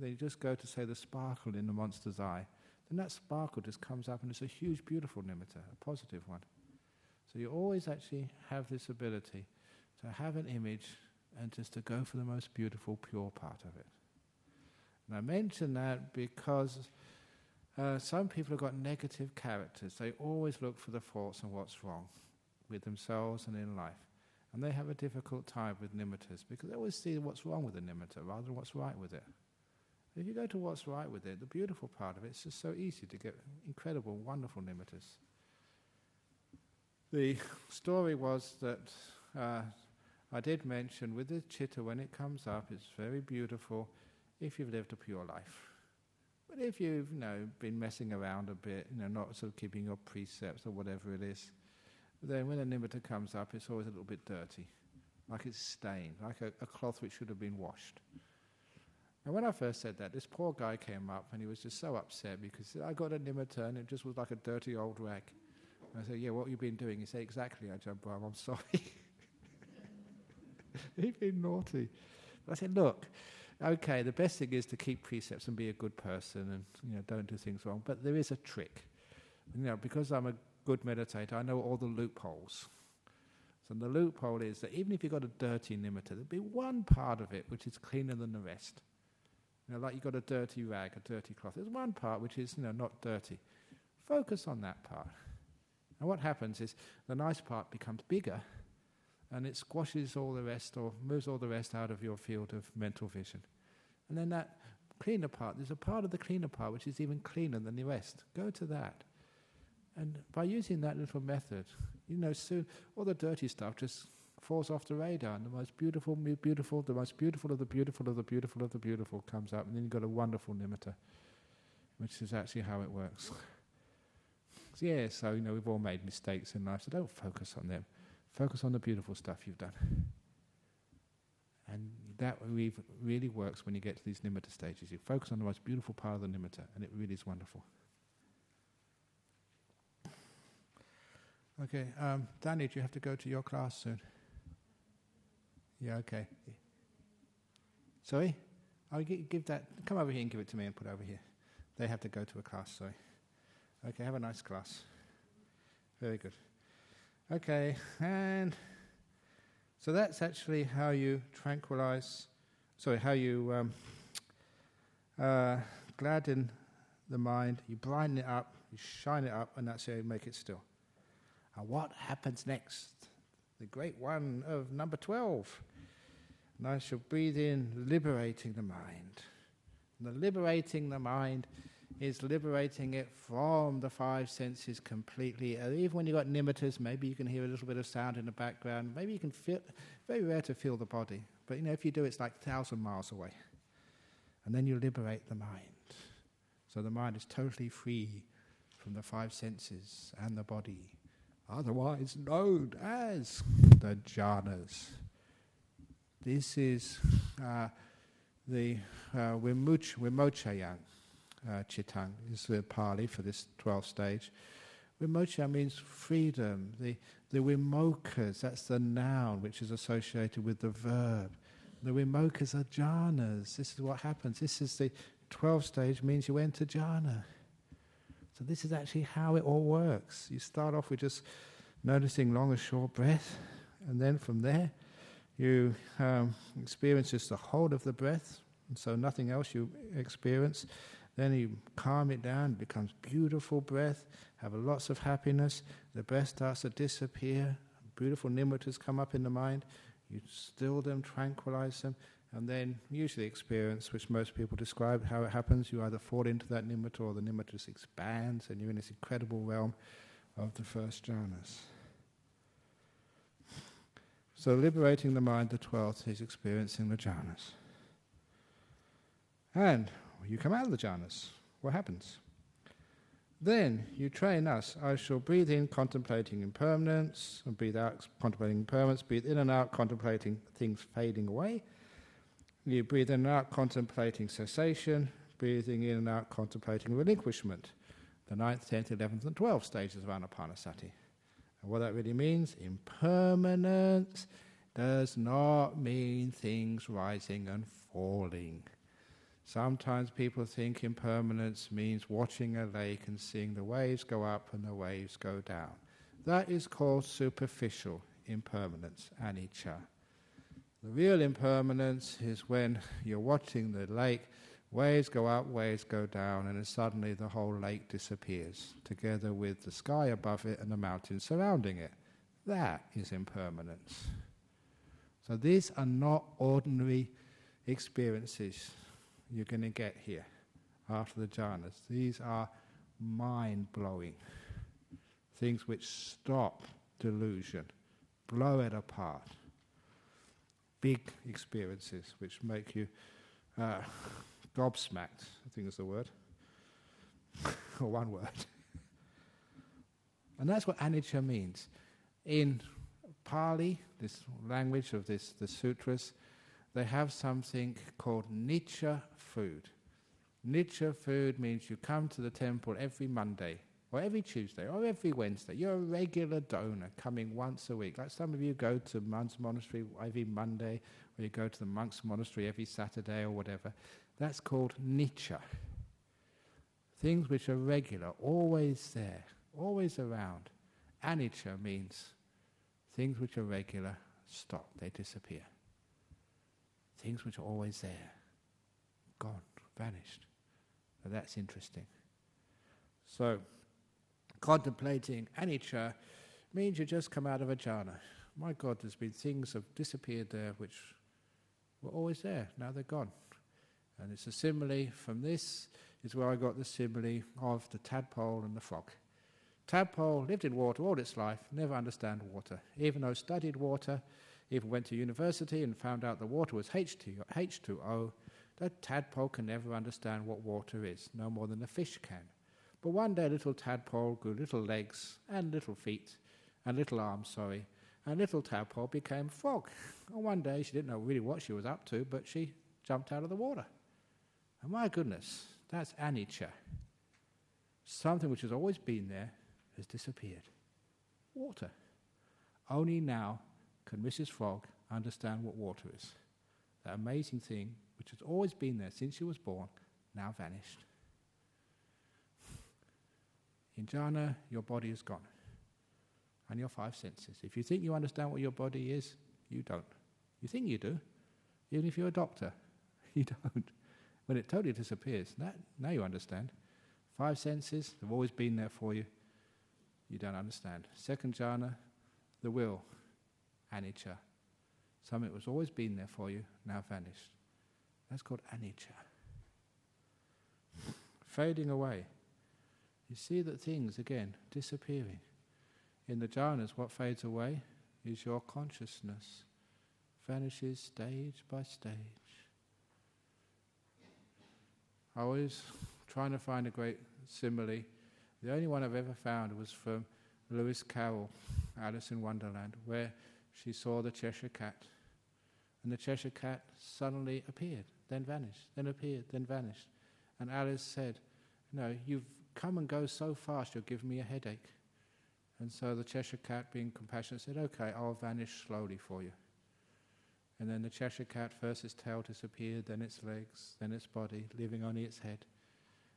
A: then you just go to, say, the sparkle in the monster's eye, then that sparkle just comes up and it's a huge, beautiful nimitta, a positive one. So you always actually have this ability to have an image and just to go for the most beautiful, pure part of it. And I mention that because uh, some people have got negative characters. They always look for the faults and what's wrong with themselves and in life. And they have a difficult time with nimittas because they always see what's wrong with the nimitta rather than what's right with it. If you go to what's right with it, the beautiful part of it, it's just so easy to get incredible, wonderful nimittas. The story was that uh, I did mention with the chitta, when it comes up, it's very beautiful if you've lived a pure life. But if you've you know, been messing around a bit, you know, not sort of keeping your precepts or whatever it is, then when a nimitta comes up, it's always a little bit dirty, like it's stained, like a, a cloth which should have been washed. And when I first said that, this poor guy came up and he was just so upset because I got a nimitta and it just was like a dirty old rag. I said, Yeah, what have you been doing? He said, Exactly, Ajahn Brahm, I'm sorry. He'd been naughty. I said, Look, okay, the best thing is to keep precepts and be a good person and you know, don't do things wrong. But there is a trick. You know, because I'm a good meditator, I know all the loopholes. So the loophole is that even if you've got a dirty nimitta, there'll be one part of it which is cleaner than the rest. You know, like you've got a dirty rag, a dirty cloth. There's one part which is, you know, not dirty. Focus on that part. And what happens is the nice part becomes bigger and it squashes all the rest or moves all the rest out of your field of mental vision. And then that cleaner part, there's a part of the cleaner part which is even cleaner than the rest. Go to that. And by using that little method, you know, soon all the dirty stuff just falls off the radar, and the most beautiful, beautiful, the most beautiful of the beautiful of the beautiful of the beautiful comes up, and then you've got a wonderful nimitta, which is actually how it works. so yeah, so you know we've all made mistakes in life, so don't focus on them. Focus on the beautiful stuff you've done. And that really works when you get to these nimitta stages. You focus on the most beautiful part of the nimitta, and it really is wonderful. Okay, um, Danny, do you have to go to your class soon? Yeah, okay. Sorry? I'll give that, come over here and give it to me and put it over here. They have to go to a class, sorry. Okay, have a nice class. Very good. Okay, and so that's actually how you tranquilize, sorry, how you um, uh, gladden the mind, you brighten it up, you shine it up, and that's how you make it still. And what happens next? The great one of number 12. And I shall breathe in, liberating the mind. And the liberating the mind is liberating it from the five senses completely. Uh, even when you've got nimittas, maybe you can hear a little bit of sound in the background. Maybe you can feel, very rare to feel the body. But you know, if you do, it's like a thousand miles away. And then you liberate the mind. So the mind is totally free from the five senses and the body otherwise known as the jhanas. This is uh, the uh, uh, Chitang, is the Pali for this 12th stage. Vimocha means freedom. The, the Vimokkhas, that's the noun which is associated with the verb. The Vimokkhas are jhanas. This is what happens. This is the 12th stage, means you enter jhana. So this is actually how it all works. You start off with just noticing long or short breath, and then from there you um, experience just the hold of the breath, and so nothing else you experience. Then you calm it down, it becomes beautiful breath, have lots of happiness. The breath starts to disappear. Beautiful nimittas come up in the mind. You still them, tranquilize them, and then usually experience, which most people describe how it happens, you either fall into that nimitta or the nimitta expands and you're in this incredible realm of the first jhanas. So liberating the mind, the twelfth, is experiencing the jhanas. And you come out of the jhanas. What happens? Then you train us. I shall breathe in, contemplating impermanence, and breathe out, contemplating impermanence, breathe in and out, contemplating things fading away. You breathe in and out, contemplating cessation, breathing in and out, contemplating relinquishment. The ninth, tenth, eleventh, and twelfth stages of anapanasati. And what that really means, impermanence does not mean things rising and falling. Sometimes people think impermanence means watching a lake and seeing the waves go up and the waves go down. That is called superficial impermanence, anicca. The real impermanence is when you're watching the lake, waves go up, waves go down, and suddenly the whole lake disappears, together with the sky above it and the mountains surrounding it. That is impermanence. So these are not ordinary experiences you're going to get here after the jhanas. These are mind blowing things which stop delusion, blow it apart big experiences which make you uh, gobsmacked, I think is the word, or one word. and that's what anicca means. In Pali, this language of this, the sutras, they have something called Nitya food. Nitya food means you come to the temple every Monday, or every Tuesday, or every Wednesday. You're a regular donor coming once a week. Like some of you go to Monks Monastery every Monday, or you go to the Monks Monastery every Saturday, or whatever. That's called Nitya. Things which are regular, always there, always around. Anicca means things which are regular stop, they disappear. Things which are always there, gone, vanished. Now that's interesting. So, contemplating anicca means you just come out of a jhana. My God, there's been things have disappeared there which were always there. Now they're gone. And it's a simile from this is where I got the simile of the tadpole and the frog. Tadpole lived in water all its life, never understand water. Even though studied water, even went to university and found out the water was H2O, the tadpole can never understand what water is, no more than a fish can. But one day little tadpole grew little legs and little feet and little arms, sorry, and little tadpole became frog. And one day she didn't know really what she was up to, but she jumped out of the water. And my goodness, that's anicca. Something which has always been there has disappeared. Water. Only now can Mrs. Frog understand what water is. That amazing thing which has always been there since she was born, now vanished. In jhana, your body is gone. And your five senses. If you think you understand what your body is, you don't. You think you do, even if you're a doctor. You don't. When it totally disappears, that, now you understand. Five senses have always been there for you. You don't understand. Second jhana, the will, anicca. Something that was always been there for you, now vanished. That's called anicca. Fading away. You see that things, again, disappearing. In the jhanas, what fades away is your consciousness, vanishes stage by stage. I was trying to find a great simile. The only one I've ever found was from Lewis Carroll, Alice in Wonderland, where she saw the Cheshire Cat. And the Cheshire Cat suddenly appeared, then vanished, then appeared, then vanished. And Alice said, No, you've come and go so fast, you're giving me a headache. And so the Cheshire Cat, being compassionate, said, Okay, I'll vanish slowly for you. And then the Cheshire Cat, first its tail disappeared, then its legs, then its body, leaving only its head.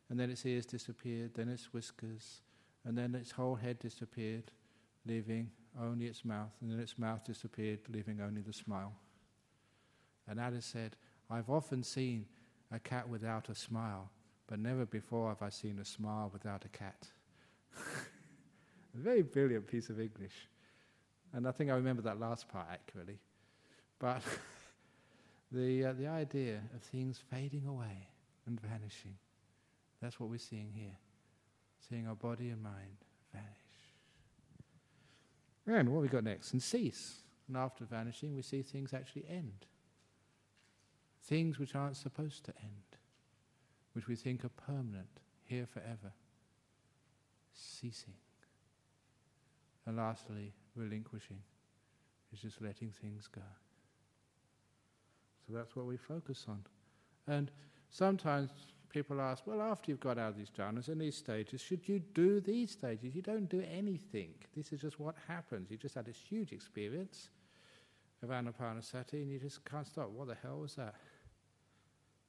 A: And then its ears disappeared, then its whiskers, and then its whole head disappeared, leaving only its mouth, and then its mouth disappeared, leaving only the smile. And Alice said, I've often seen a cat without a smile, but never before have I seen a smile without a cat. a very brilliant piece of English. And I think I remember that last part accurately. But the, uh, the idea of things fading away and vanishing, that's what we're seeing here. Seeing our body and mind vanish. And what we got next? And cease. And after vanishing, we see things actually end. Things which aren't supposed to end, which we think are permanent, here forever. Ceasing. And lastly, relinquishing is just letting things go. So that's what we focus on. And sometimes people ask, well, after you've got out of these jhanas and these stages, should you do these stages? You don't do anything. This is just what happens. You just had this huge experience of anapanasati and you just can't stop. What the hell was that?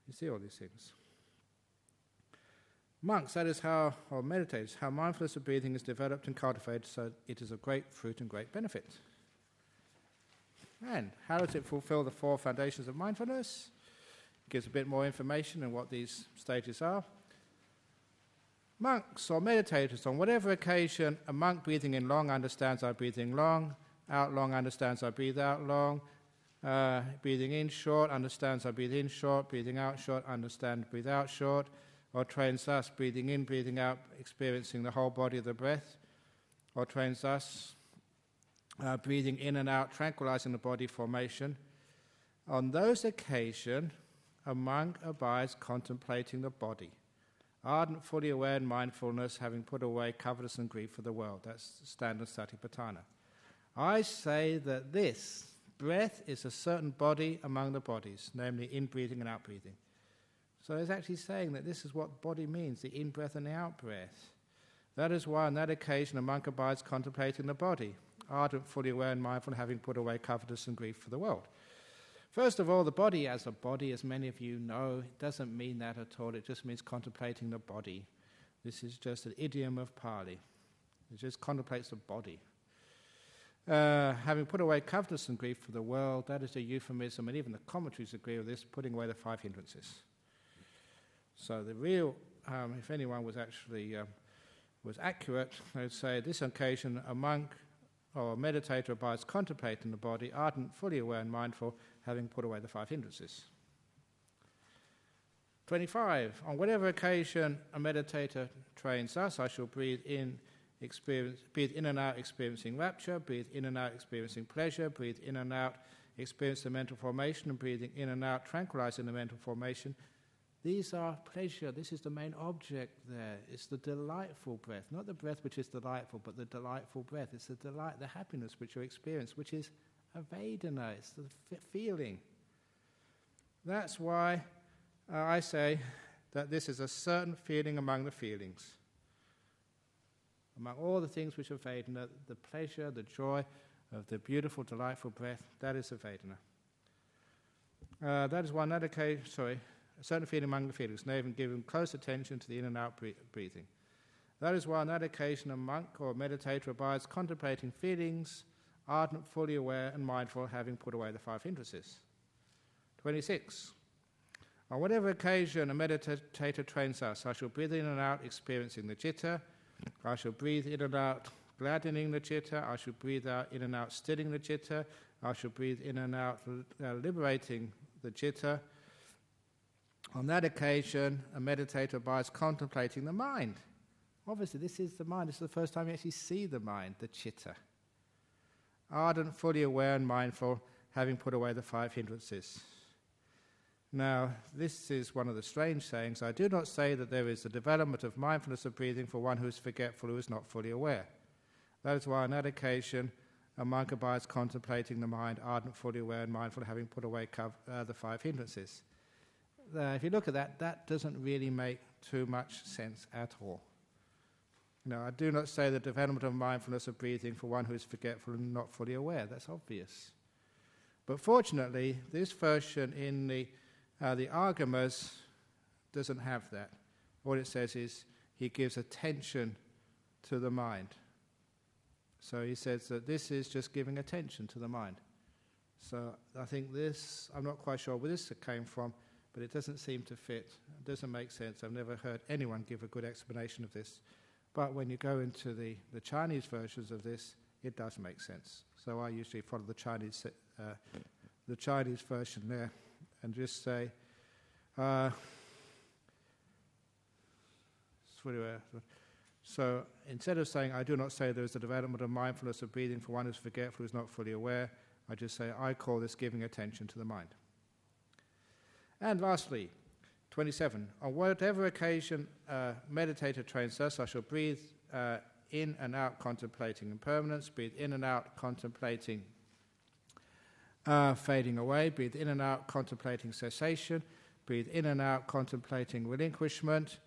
A: You see all these things. Monks, that is how, or meditators, how mindfulness of breathing is developed and cultivated so it is of great fruit and great benefit. And how does it fulfill the four foundations of mindfulness? Gives a bit more information on what these stages are. Monks or meditators, on whatever occasion, a monk breathing in long understands I breathing long, out long understands I breathe out long, uh, breathing in short understands I breathe in short, breathing out short understand breathe out short, or trains us breathing in, breathing out, experiencing the whole body of the breath, or trains us uh, breathing in and out, tranquilizing the body formation. On those occasions, a monk abides contemplating the body, ardent, fully aware in mindfulness, having put away covetousness and grief for the world. That's standard satipatthana. I say that this breath is a certain body among the bodies, namely in breathing and out breathing. So it's actually saying that this is what body means the in breath and the out breath. That is why on that occasion a monk abides contemplating the body, ardent, fully aware, and mindful, having put away covetous and grief for the world. First of all, the body as a body, as many of you know, doesn't mean that at all. It just means contemplating the body. This is just an idiom of Pali. It just contemplates the body. Uh, having put away covetous and grief for the world, that is a euphemism, and even the commentaries agree with this, putting away the five hindrances. So the real, um, if anyone was actually uh, was accurate, they would say this occasion a monk or a meditator abides contemplating the body, ardent, fully aware and mindful, having put away the five hindrances. 25. On whatever occasion a meditator trains us, I shall breathe in experience, breathe in and out, experiencing rapture, breathe in and out, experiencing pleasure, breathe in and out, experience the mental formation, and breathing in and out, tranquilizing the mental formation. These are pleasure. This is the main object there. It's the delightful breath, not the breath which is delightful, but the delightful breath. It's the delight, the happiness which you experience, which is a Vedana. It's the f- feeling. That's why uh, I say that this is a certain feeling among the feelings among all the things which are Vedana, the pleasure, the joy of the beautiful, delightful breath, that is a Vedana. Uh, that is one other case, sorry, a certain feeling among the feelings, and even giving close attention to the in and out breathing. That is why on that occasion a monk or a meditator abides contemplating feelings, ardent, fully aware, and mindful, having put away the five hindrances. 26. On whatever occasion a meditator trains us, I shall breathe in and out, experiencing the citta, I shall breathe in and out, gladdening the citta. I shall breathe out in and out, stilling the citta. I shall breathe in and out, uh, liberating the citta. On that occasion, a meditator abides contemplating the mind. Obviously, this is the mind. This is the first time you actually see the mind, the citta. Ardent, fully aware, and mindful, having put away the five hindrances. Now, this is one of the strange sayings. I do not say that there is a development of mindfulness of breathing for one who is forgetful, who is not fully aware. That is why on that occasion, a monk abides contemplating the mind, ardent, fully aware, and mindful, having put away uh, the five hindrances. Uh, if you look at that, that doesn't really make too much sense at all. No, I do not say the development of mindfulness of breathing for one who is forgetful and not fully aware. That's obvious. But fortunately, this version in the uh, the Agamas doesn't have that. All it says is he gives attention to the mind. So he says that this is just giving attention to the mind. So I think this, I'm not quite sure where this came from, but it doesn't seem to fit. It doesn't make sense. I've never heard anyone give a good explanation of this. But when you go into the, the Chinese versions of this, it does make sense. So I usually follow the Chinese, uh, the Chinese version there and just say, uh, so instead of saying, I do not say there is a development of mindfulness of breathing for one who is forgetful, who is not fully aware, I just say, I call this giving attention to the mind. And lastly, 27. On whatever occasion uh, meditator trains us, I shall breathe uh, in and out contemplating impermanence, breathe in and out contemplating uh, fading away. Breathe in and out, contemplating cessation. Breathe in and out, contemplating relinquishment.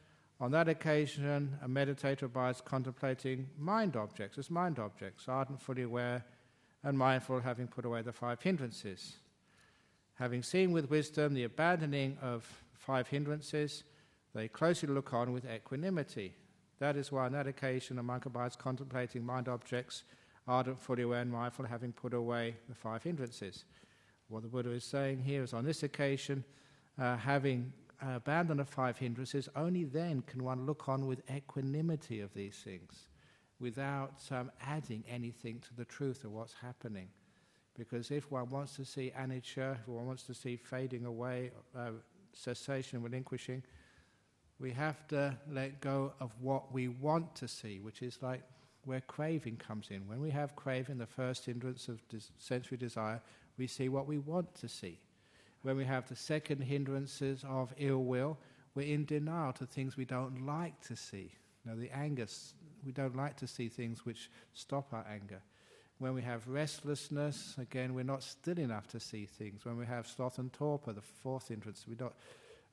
A: On that occasion, a meditator abides contemplating mind objects as mind objects, ardent, fully aware, and mindful, having put away the five hindrances. Having seen with wisdom the abandoning of five hindrances, they closely look on with equanimity. That is why on that occasion a monk abides contemplating mind objects ardent, fully aware, and mindful, having put away the five hindrances. What the Buddha is saying here is on this occasion, uh, having abandoned the five hindrances, only then can one look on with equanimity of these things without um, adding anything to the truth of what's happening. Because if one wants to see anicca, if one wants to see fading away, uh, cessation, relinquishing, we have to let go of what we want to see, which is like where craving comes in. When we have craving, the first hindrance of des- sensory desire, we see what we want to see. When we have the second hindrances of ill will, we're in denial to things we don't like to see. Now, the anger, we don't like to see things which stop our anger. When we have restlessness, again, we're not still enough to see things. When we have sloth and torpor, the fourth hindrance, we're not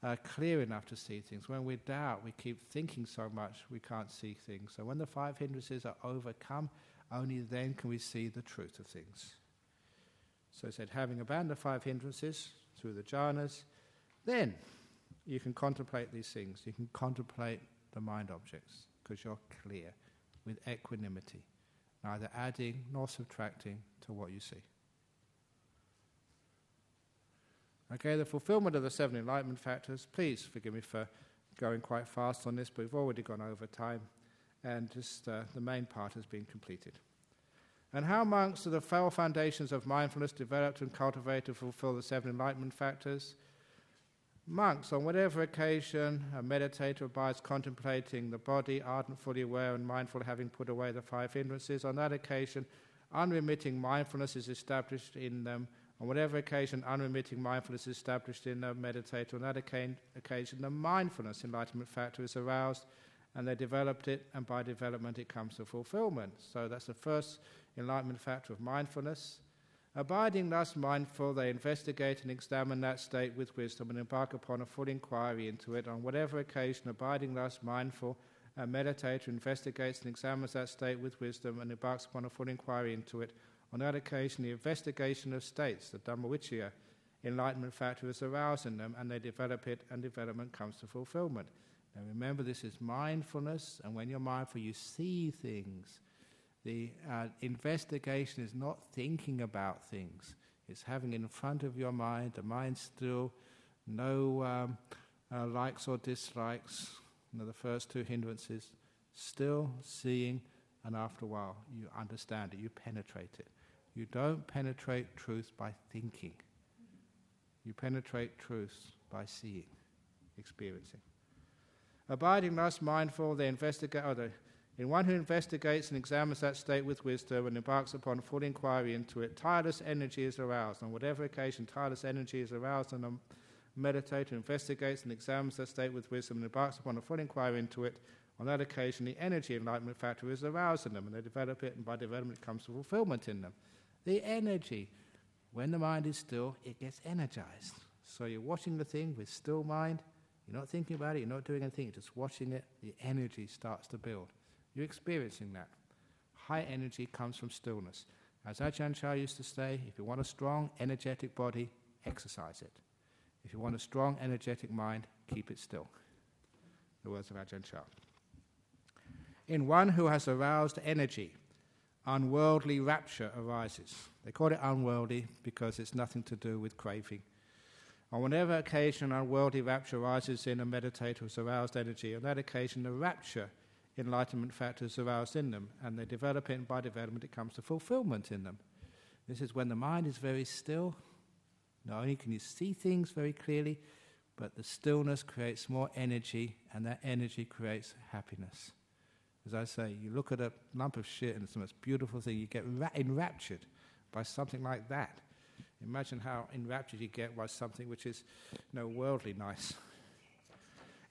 A: uh, clear enough to see things. When we doubt, we keep thinking so much we can't see things. So when the five hindrances are overcome, only then can we see the truth of things. So he said, having abandoned the five hindrances through the jhanas, then you can contemplate these things. You can contemplate the mind objects because you're clear with equanimity, neither adding nor subtracting to what you see. Okay, the fulfillment of the seven enlightenment factors. Please forgive me for going quite fast on this, but we've already gone over time, and just uh, the main part has been completed. And how monks are the four foundations of mindfulness developed and cultivated to fulfill the seven enlightenment factors? Monks, on whatever occasion a meditator abides contemplating the body, ardent, fully aware, and mindful, having put away the five hindrances, on that occasion, unremitting mindfulness is established in them. On whatever occasion unremitting mindfulness is established in a meditator, on that occasion the mindfulness enlightenment factor is aroused, and they developed it, and by development it comes to fulfillment. So that's the first enlightenment factor of mindfulness. Abiding thus mindful, they investigate and examine that state with wisdom and embark upon a full inquiry into it. On whatever occasion, abiding thus mindful, a meditator investigates and examines that state with wisdom and embarks upon a full inquiry into it. On that occasion, the investigation of states, the Dhammavicaya, enlightenment factor is aroused in them, and they develop it, and development comes to fulfillment. Now remember, this is mindfulness, and when you're mindful, you see things. The uh, investigation is not thinking about things, it's having in front of your mind, the mind still, no um, uh, likes or dislikes, you know, the first two hindrances, still seeing, and after a while you understand it, you penetrate it. You don't penetrate truth by thinking, you penetrate truth by seeing, experiencing. Abiding thus mindful, they investigate, oh, in one who investigates and examines that state with wisdom and embarks upon a full inquiry into it, tireless energy is aroused. On whatever occasion tireless energy is aroused, and a meditator investigates and examines that state with wisdom and embarks upon a full inquiry into it, on that occasion the energy enlightenment factor is aroused in them, and they develop it, and by development it comes to fulfillment in them. The energy, when the mind is still, it gets energized. So you're watching the thing with still mind, you're not thinking about it, you're not doing anything, you're just watching it, the energy starts to build. You're experiencing that. High energy comes from stillness. As Ajahn Chah used to say, if you want a strong, energetic body, exercise it. If you want a strong, energetic mind, keep it still. The words of Ajahn Chah. In one who has aroused energy, unworldly rapture arises. They call it unworldly because it's nothing to do with craving. On whatever occasion unworldly rapture arises in a meditator who's aroused energy, on that occasion the rapture enlightenment factors aroused in them, and they develop it, and by development, it comes to fulfillment in them. This is when the mind is very still. Not only can you see things very clearly, but the stillness creates more energy, and that energy creates happiness. As I say, you look at a lump of shit and it's the most beautiful thing, you get ra- enraptured by something like that. Imagine how enraptured you get by something which is you know, worldly nice.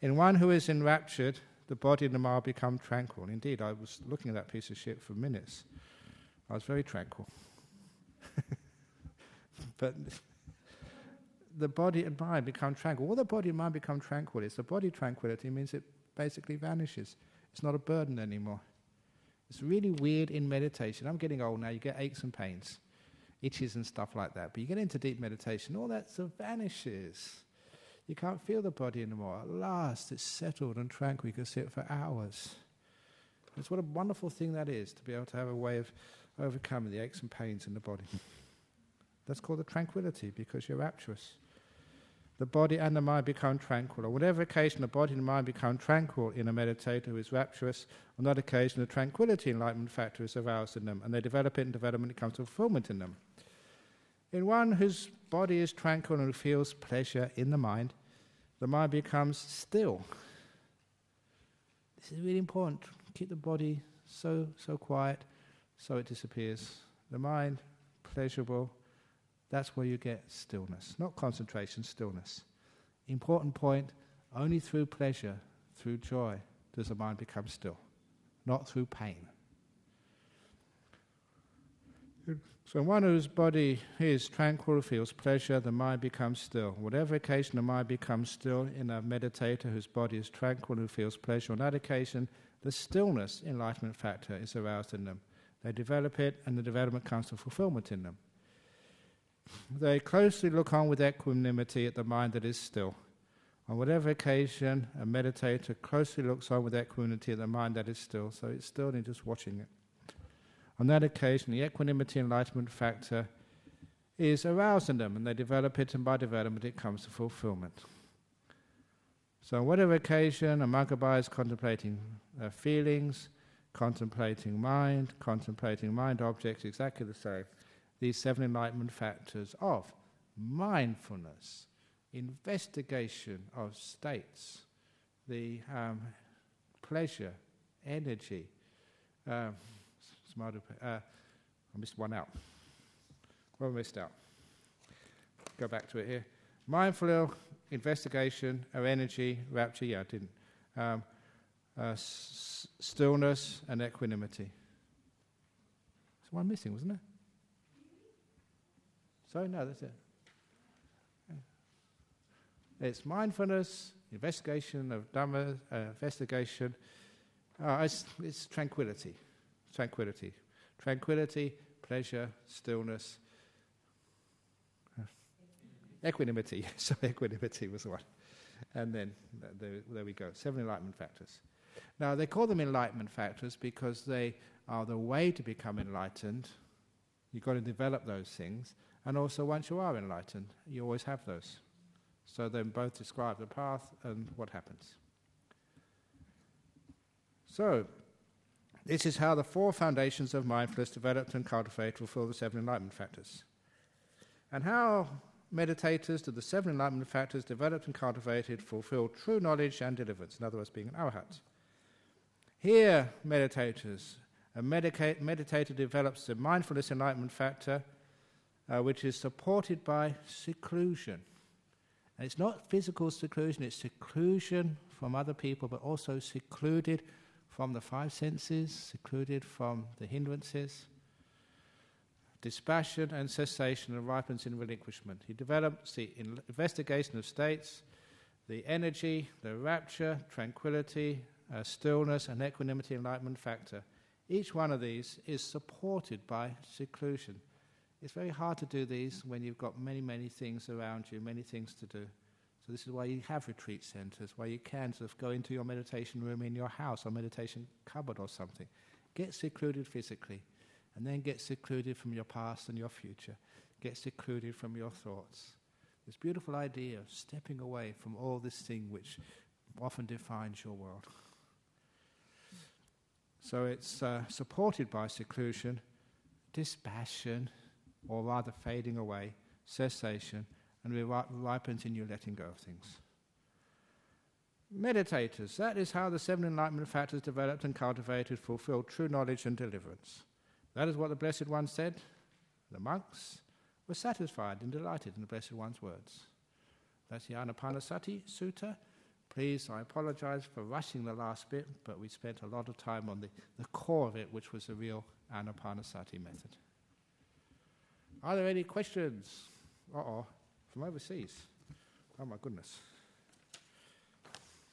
A: In one who is enraptured, the body and the mind become tranquil. Indeed, I was looking at that piece of shit for minutes. I was very tranquil. but the body and mind become tranquil. All the body and mind become tranquil is the body tranquility means it basically vanishes. It's not a burden anymore. It's really weird in meditation. I'm getting old now, you get aches and pains, itches and stuff like that. But you get into deep meditation, all that sort of vanishes. You can't feel the body anymore. At last, it's settled and tranquil. You can sit for hours. It's what a wonderful thing that is to be able to have a way of overcoming the aches and pains in the body. That's called the tranquility because you're rapturous. The body and the mind become tranquil. On whatever occasion the body and the mind become tranquil in a meditator who is rapturous, on that occasion the tranquility enlightenment factor is aroused in them, and they develop it and development it comes to fulfillment in them. In one whose body is tranquil and feels pleasure in the mind, the mind becomes still. This is really important. Keep the body so so quiet, so it disappears. The mind pleasurable. That's where you get stillness, not concentration, stillness. Important point: only through pleasure, through joy, does the mind become still, not through pain. So one whose body is tranquil feels pleasure, the mind becomes still. Whatever occasion the mind becomes still in a meditator whose body is tranquil who feels pleasure, on that occasion the stillness enlightenment factor is aroused in them. They develop it and the development comes to fulfillment in them. They closely look on with equanimity at the mind that is still. On whatever occasion, a meditator closely looks on with equanimity at the mind that is still, so it's still and just watching it. On that occasion, the equanimity enlightenment factor is aroused in them, and they develop it, and by development, it comes to fulfillment. So, on whatever occasion, a Magabha is contemplating uh, feelings, contemplating mind, contemplating mind objects, exactly the same. These seven enlightenment factors of mindfulness, investigation of states, the um, pleasure, energy, um, uh, I missed one out. I missed out? Go back to it here. Mindful investigation of energy, rapture. Yeah, I didn't. Um, uh, s- stillness and equanimity. There's one missing, wasn't there? So no, that's it. It's mindfulness, investigation of Dhamma, uh, investigation. Uh, it's, it's tranquility tranquility. Tranquility, pleasure, stillness, equanimity. so equanimity was the one. And then there, there we go. Seven enlightenment factors. Now they call them enlightenment factors because they are the way to become enlightened. You've got to develop those things. And also, once you are enlightened, you always have those. So they both describe the path and what happens. So, this is how the four foundations of mindfulness developed and cultivated fulfill the seven enlightenment factors. And how meditators to the seven enlightenment factors developed and cultivated fulfill true knowledge and deliverance, in other words, being an arhat. Here, meditators, a medica- meditator develops the mindfulness enlightenment factor, uh, which is supported by seclusion. And it's not physical seclusion, it's seclusion from other people, but also secluded from the five senses, secluded from the hindrances. Dispassion and cessation ripens in relinquishment. He develops the investigation of states, the energy, the rapture, tranquility, uh, stillness, and equanimity enlightenment factor. Each one of these is supported by seclusion. It's very hard to do these when you've got many, many things around you, many things to do. So this is why you have retreat centers, why you can sort of go into your meditation room in your house or meditation cupboard or something. Get secluded physically, and then get secluded from your past and your future. Get secluded from your thoughts. This beautiful idea of stepping away from all this thing which often defines your world. So it's uh, supported by seclusion, dispassion, or rather fading away, cessation, and ripens in you letting go of things. Meditators, that is how the seven enlightenment factors developed and cultivated fulfill true knowledge and deliverance. That is what the Blessed One said. The monks were satisfied and delighted in the Blessed One's words. That's the Anapanasati Sutta. Please, I apologize for rushing the last bit, but we spent a lot of time on the, the core of it, which was the real Anapanasati method. Are there any questions? Uh oh from overseas. Oh my goodness.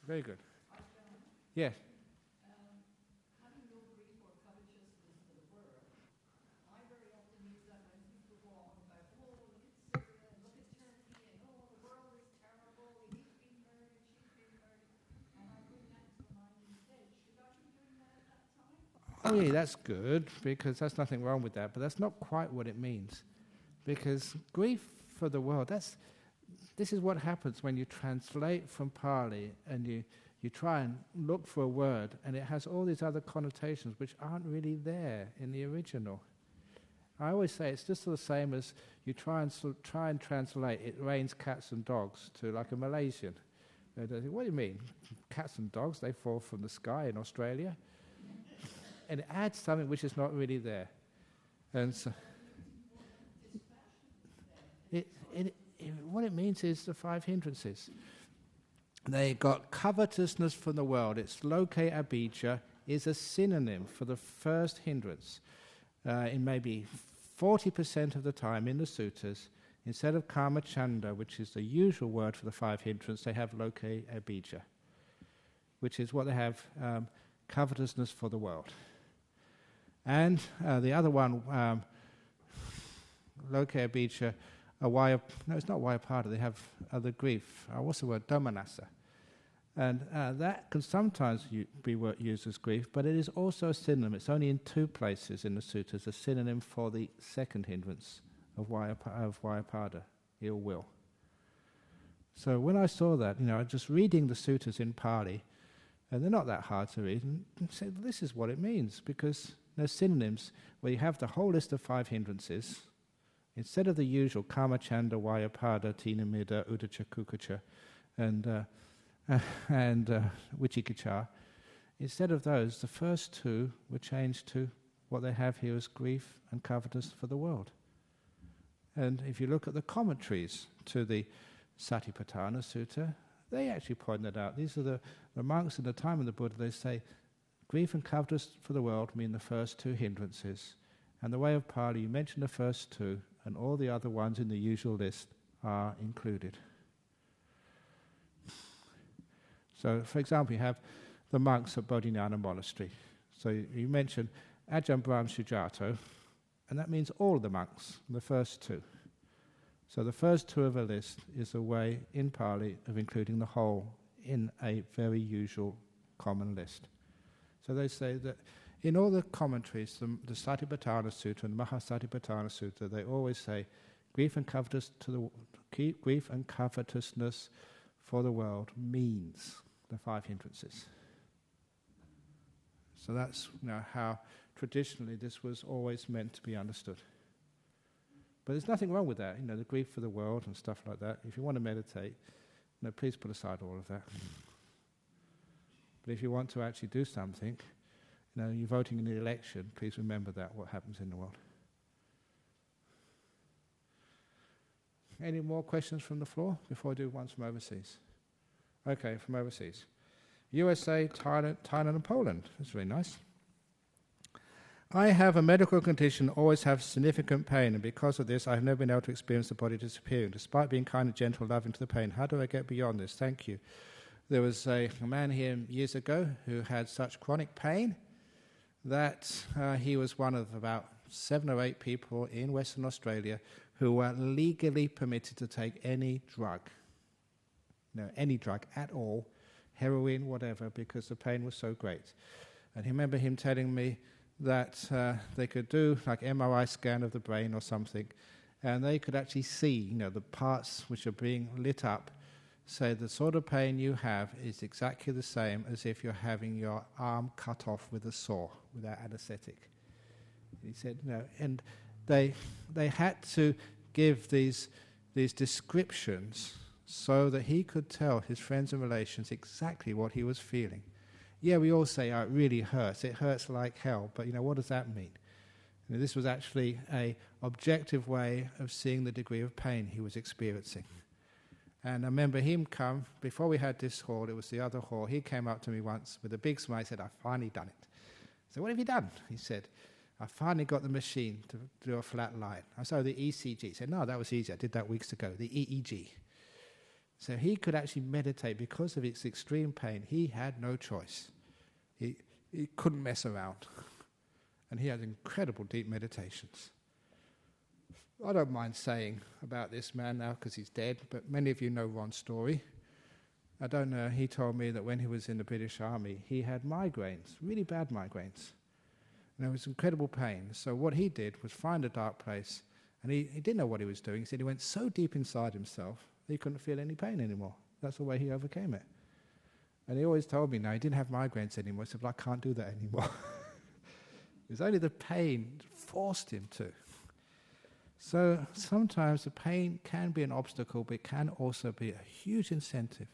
A: Very good. Yeah. Oh, yeah, that's good because there's nothing wrong with that, but that's not quite what it means. Because grief for the world. That's, this is what happens when you translate from Pali and you, you try and look for a word and it has all these other connotations which aren't really there in the original. I always say it's just the same as you try and, try and translate it rains cats and dogs to like a Malaysian. They what do you mean? Cats and dogs, they fall from the sky in Australia? and it adds something which is not really there. And so it, it, it, what it means is the five hindrances. They got covetousness from the world. It's loke abhijja is a synonym for the first hindrance. Uh, in maybe 40% of the time in the sutras, instead of kamachanda, which is the usual word for the five hindrances, they have loke abhijja, which is what they have um, covetousness for the world. And uh, the other one, um, loke abhijja, a wire, no, it's not Vyapada, they have other grief. Uh, what's the word? Domanassa. And uh, that can sometimes u- be used as grief, but it is also a synonym. It's only in two places in the sutras, a synonym for the second hindrance of, Vyap- of Vyapada, ill will. So when I saw that, you know, just reading the sutras in Pali, and they're not that hard to read, and say, this is what it means, because there's synonyms where you have the whole list of five hindrances, instead of the usual Kamachanda, Vyapada, Thinamiddha, Uddhacca, and uh, and uh, Vicikiccha, instead of those, the first two were changed to what they have here as grief and covetous for the world. And if you look at the commentaries to the Satipatthana Sutta, they actually point that out. These are the, the monks in the time of the Buddha, they say grief and covetous for the world mean the first two hindrances. And the way of Pali, you mention the first two, and all the other ones in the usual list are included. So, for example, you have the monks at Bodhinyana Monastery. So you mentioned Ajahn Brahm Sujato, and that means all the monks, the first two. So the first two of a list is a way in Pali of including the whole in a very usual common list. So they say that in all the commentaries, the, the Satipatthana Sutta and the Mahasatipatthana Sutta, they always say grief and the grief and covetousness for the world means the five hindrances. So that's you know, how traditionally this was always meant to be understood. But there's nothing wrong with that, you know, the grief for the world and stuff like that. If you want to meditate, you know, please put aside all of that. but if you want to actually do something, you know, you're voting in the election, please remember that, what happens in the world. Any more questions from the floor before I do ones from overseas? Okay, from overseas. USA, Thailand, Thailand and Poland. That's very nice. I have a medical condition, always have significant pain, and because of this, I have never been able to experience the body disappearing, despite being kind and gentle, loving to the pain. How do I get beyond this? Thank you. There was a man here years ago who had such chronic pain that uh, he was one of about seven or eight people in Western Australia who were legally permitted to take any drug no, any drug at all, heroin, whatever, because the pain was so great. And I remember him telling me that uh, they could do like MRI scan of the brain or something, and they could actually see, you know, the parts which are being lit up. So the sort of pain you have is exactly the same as if you're having your arm cut off with a saw without anesthetic. He said, no, and they they had to give these these descriptions so that he could tell his friends and relations exactly what he was feeling. Yeah, we all say, oh, it really hurts. It hurts like hell. But, you know, what does that mean? This was actually a objective way of seeing the degree of pain he was experiencing. And I remember him come, before we had this hall, it was the other hall, he came up to me once with a big smile. He said, I've finally done it. I said, what have you done? He said, I finally got the machine to do a flat line. I saw oh, the ECG. He said, no, that was easy. I did that weeks ago. The EEG. So he could actually meditate because of its extreme pain. He had no choice. He, he couldn't mess around. And he had incredible deep meditations. I don't mind saying about this man now because he's dead, but many of you know Ron's story. I don't know, he told me that when he was in the British Army, he had migraines, really bad migraines. And there was incredible pain. So what he did was find a dark place, and he, he didn't know what he was doing. He said he went so deep inside himself that he couldn't feel any pain anymore. That's the way he overcame it. And he always told me now he didn't have migraines anymore. He said, well, I can't do that anymore. it was only the pain forced him to. So sometimes the pain can be an obstacle, but it can also be a huge incentive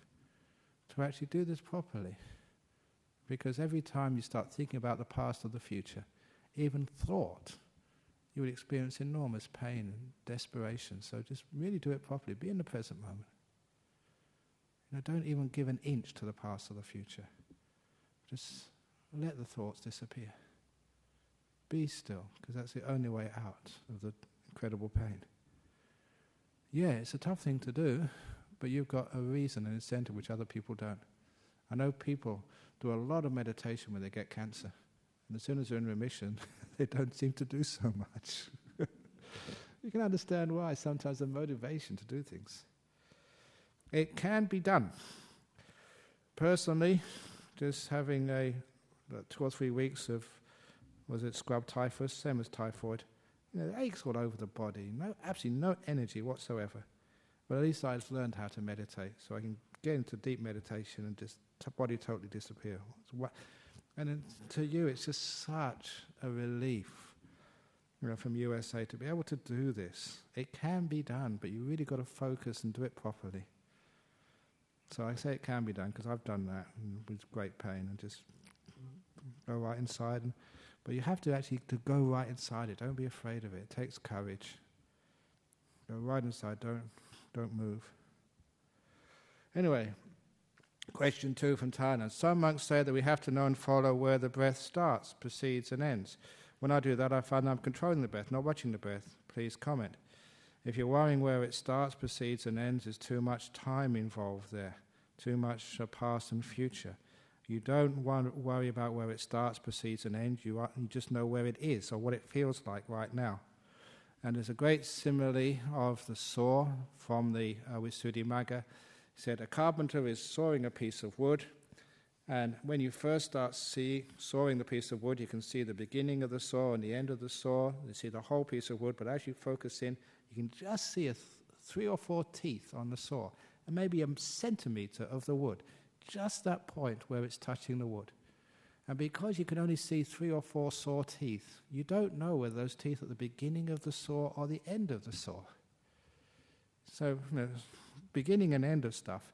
A: to actually do this properly. Because every time you start thinking about the past or the future, even thought, you would experience enormous pain and desperation. So just really do it properly. Be in the present moment. You know, don't even give an inch to the past or the future. Just let the thoughts disappear. Be still, because that's the only way out of the incredible pain. Yeah, it's a tough thing to do, but you've got a reason and incentive which other people don't. I know people do a lot of meditation when they get cancer, and as soon as they're in remission, they don't seem to do so much. you can understand why sometimes the motivation to do things. It can be done. Personally, just having a two or three weeks of was it scrub typhus, same as typhoid. You know, aches all over the body, no, absolutely no energy whatsoever. But at least I've learned how to meditate, so I can get into deep meditation and just t- body totally disappear. And to you, it's just such a relief, you know, from USA to be able to do this. It can be done, but you really got to focus and do it properly. So I say it can be done because I've done that with great pain and just go right inside. And, but you have to actually to go right inside it. Don't be afraid of it. It takes courage. Go right inside. Don't don't move. Anyway, question two from Tana. Some monks say that we have to know and follow where the breath starts, proceeds, and ends. When I do that, I find I'm controlling the breath, not watching the breath. Please comment. If you're worrying where it starts, proceeds, and ends, there's too much time involved there, too much past and future. You don't want worry about where it starts, proceeds, and ends. You, are, you just know where it is or what it feels like right now. And there's a great simile of the saw from the uh, Visuddhimagga. He said, A carpenter is sawing a piece of wood, and when you first start see, sawing the piece of wood, you can see the beginning of the saw and the end of the saw. You see the whole piece of wood, but as you focus in, you can just see th- three or four teeth on the saw, and maybe a centimeter of the wood, just that point where it's touching the wood. And because you can only see three or four saw teeth, you don't know whether those teeth are at the beginning of the saw or the end of the saw. So, you know, beginning and end of stuff.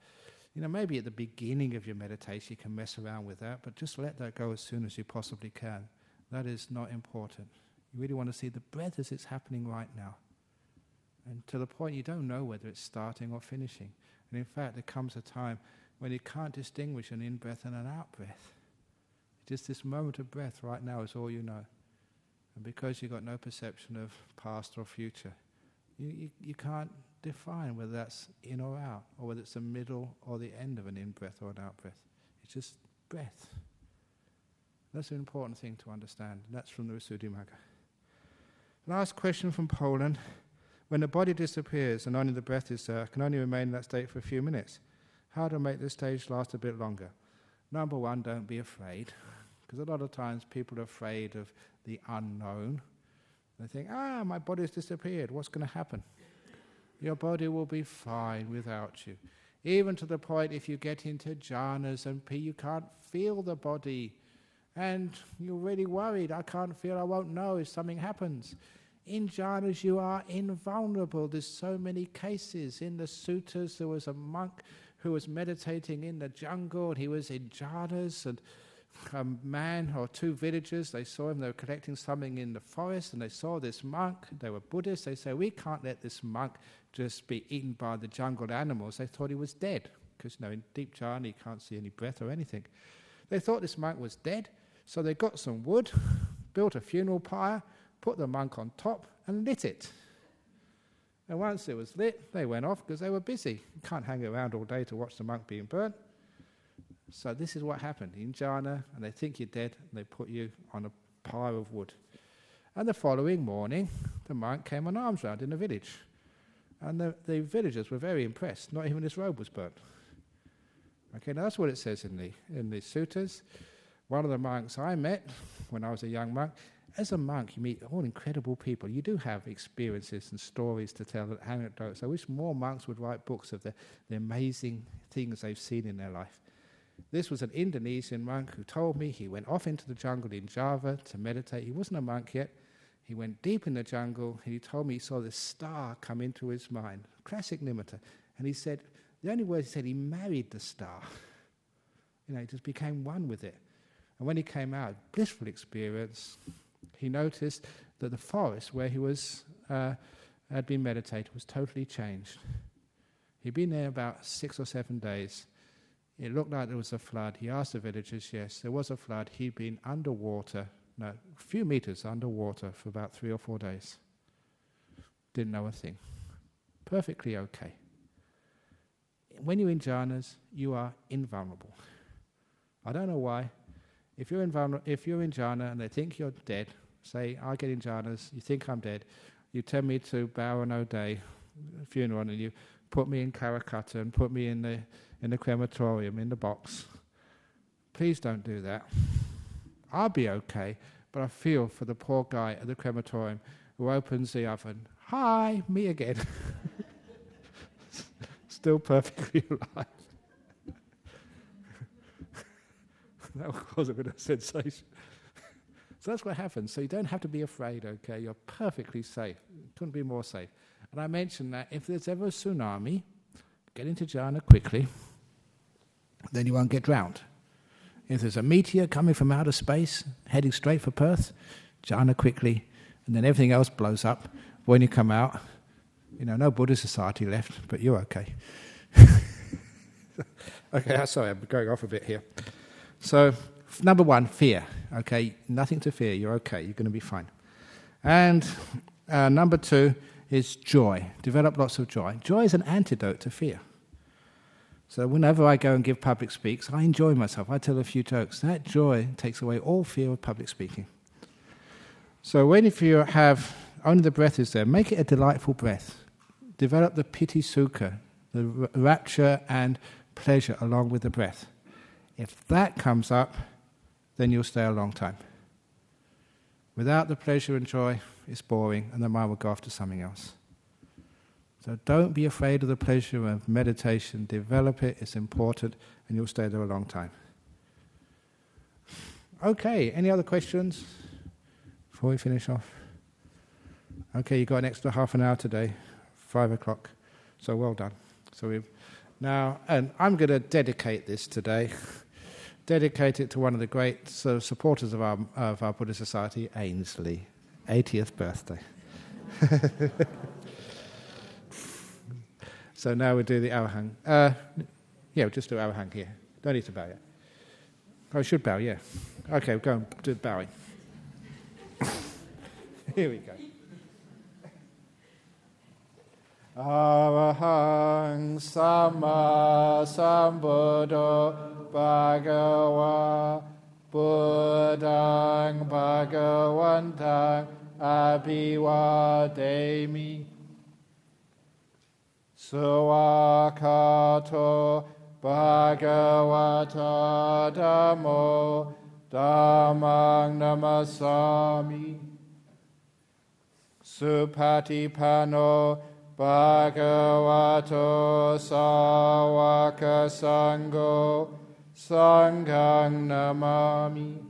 A: You know, maybe at the beginning of your meditation you can mess around with that, but just let that go as soon as you possibly can. That is not important. You really want to see the breath as it's happening right now. And to the point you don't know whether it's starting or finishing. And in fact, there comes a time when you can't distinguish an in breath and an out breath. Just this moment of breath right now is all you know. And because you've got no perception of past or future, you, you, you can't define whether that's in or out, or whether it's the middle or the end of an in breath or an out breath. It's just breath. That's an important thing to understand. And that's from the Visuddhimagga. Last question from Poland. When the body disappears and only the breath is there, can only remain in that state for a few minutes. How to make this stage last a bit longer? Number one, don't be afraid. Because a lot of times people are afraid of the unknown. They think, ah, my body's disappeared. What's going to happen? Your body will be fine without you. Even to the point if you get into jhanas and you can't feel the body and you're really worried, I can't feel, I won't know if something happens. In jhanas, you are invulnerable. There's so many cases. In the suttas, there was a monk who was meditating in the jungle, and he was in jhanas, and a man or two villagers, they saw him, they were collecting something in the forest, and they saw this monk, they were Buddhists, they said, we can't let this monk just be eaten by the jungle animals. They thought he was dead, because you know, in deep jhana, you can't see any breath or anything. They thought this monk was dead, so they got some wood, built a funeral pyre, put the monk on top, and lit it. And once it was lit, they went off because they were busy. You can't hang around all day to watch the monk being burnt. So this is what happened in jhana, and they think you're dead, and they put you on a pile of wood. And the following morning, the monk came on arms round in the village. And the, the villagers were very impressed. Not even his robe was burnt. Okay, now that's what it says in the, in the suttas. One of the monks I met when I was a young monk, as a monk, you meet all incredible people. You do have experiences and stories to tell, anecdotes. I wish more monks would write books of the, the amazing things they've seen in their life. This was an Indonesian monk who told me he went off into the jungle in Java to meditate. He wasn't a monk yet. He went deep in the jungle and he told me he saw this star come into his mind. Classic nimitta. And he said, the only words he said, he married the star. You know, he just became one with it. And when he came out, blissful experience, he noticed that the forest where he was uh, had been meditating was totally changed. He'd been there about six or seven days. It looked like there was a flood. He asked the villagers, yes, there was a flood. He'd been underwater no, a few meters underwater for about three or four days. Didn't know a thing. Perfectly okay. When you're in jhanas, you are invulnerable. I don't know why. If you're, invulner- if you're in jhana and they think you're dead, say, I get in jhanas, you think I'm dead, you tell me to Bowra and O'Dea funeral and you put me in Karrakatta and put me in the, in the crematorium, in the box. Please don't do that. I'll be okay, but I feel for the poor guy at the crematorium who opens the oven. Hi, me again. Still perfectly alive. that will cause a bit of sensation. so that's what happens. So you don't have to be afraid, okay? You're perfectly safe. Couldn't be more safe. And I mentioned that if there's ever a tsunami, get into jhana quickly, then you won't get drowned. If there's a meteor coming from outer space, heading straight for Perth, jhana quickly, and then everything else blows up. When you come out, you know, no Buddhist society left, but you're okay. okay, sorry, I'm going off a bit here. So, number one, fear. Okay, nothing to fear. You're okay. You're going to be fine. And uh, number two is joy. Develop lots of joy. Joy is an antidote to fear. So whenever I go and give public speaks, I enjoy myself. I tell a few jokes. That joy takes away all fear of public speaking. So when if you have only the breath is there, make it a delightful breath. Develop the piti sukha, the rapture and pleasure along with the breath. If that comes up, then you'll stay a long time. Without the pleasure and joy, it's boring, and the mind will go to something else. So don't be afraid of the pleasure of meditation. Develop it, it's important, and you'll stay there a long time. Okay, any other questions before we finish off? Okay, you got an extra half an hour today, five o'clock. So well done. So we've now, and I'm going to dedicate this today dedicate it to one of the great supporters of our, of our Buddhist Society, Ainsley. 80th birthday. so now we do the Arahang. Uh, yeah, we'll just do Arahang here. Don't need to bow yet. Oh, I should bow, yeah. Okay, we'll go and do bowing. here we go. Arahang Sama Sambuddho Bhagava Buddhang Bhagavantang Abhivademi. Svakkhato Bhagavata Dhammo Dhammang Namassami. Supatipanno Bhagavato Sawaka Sangho Sanghang Namami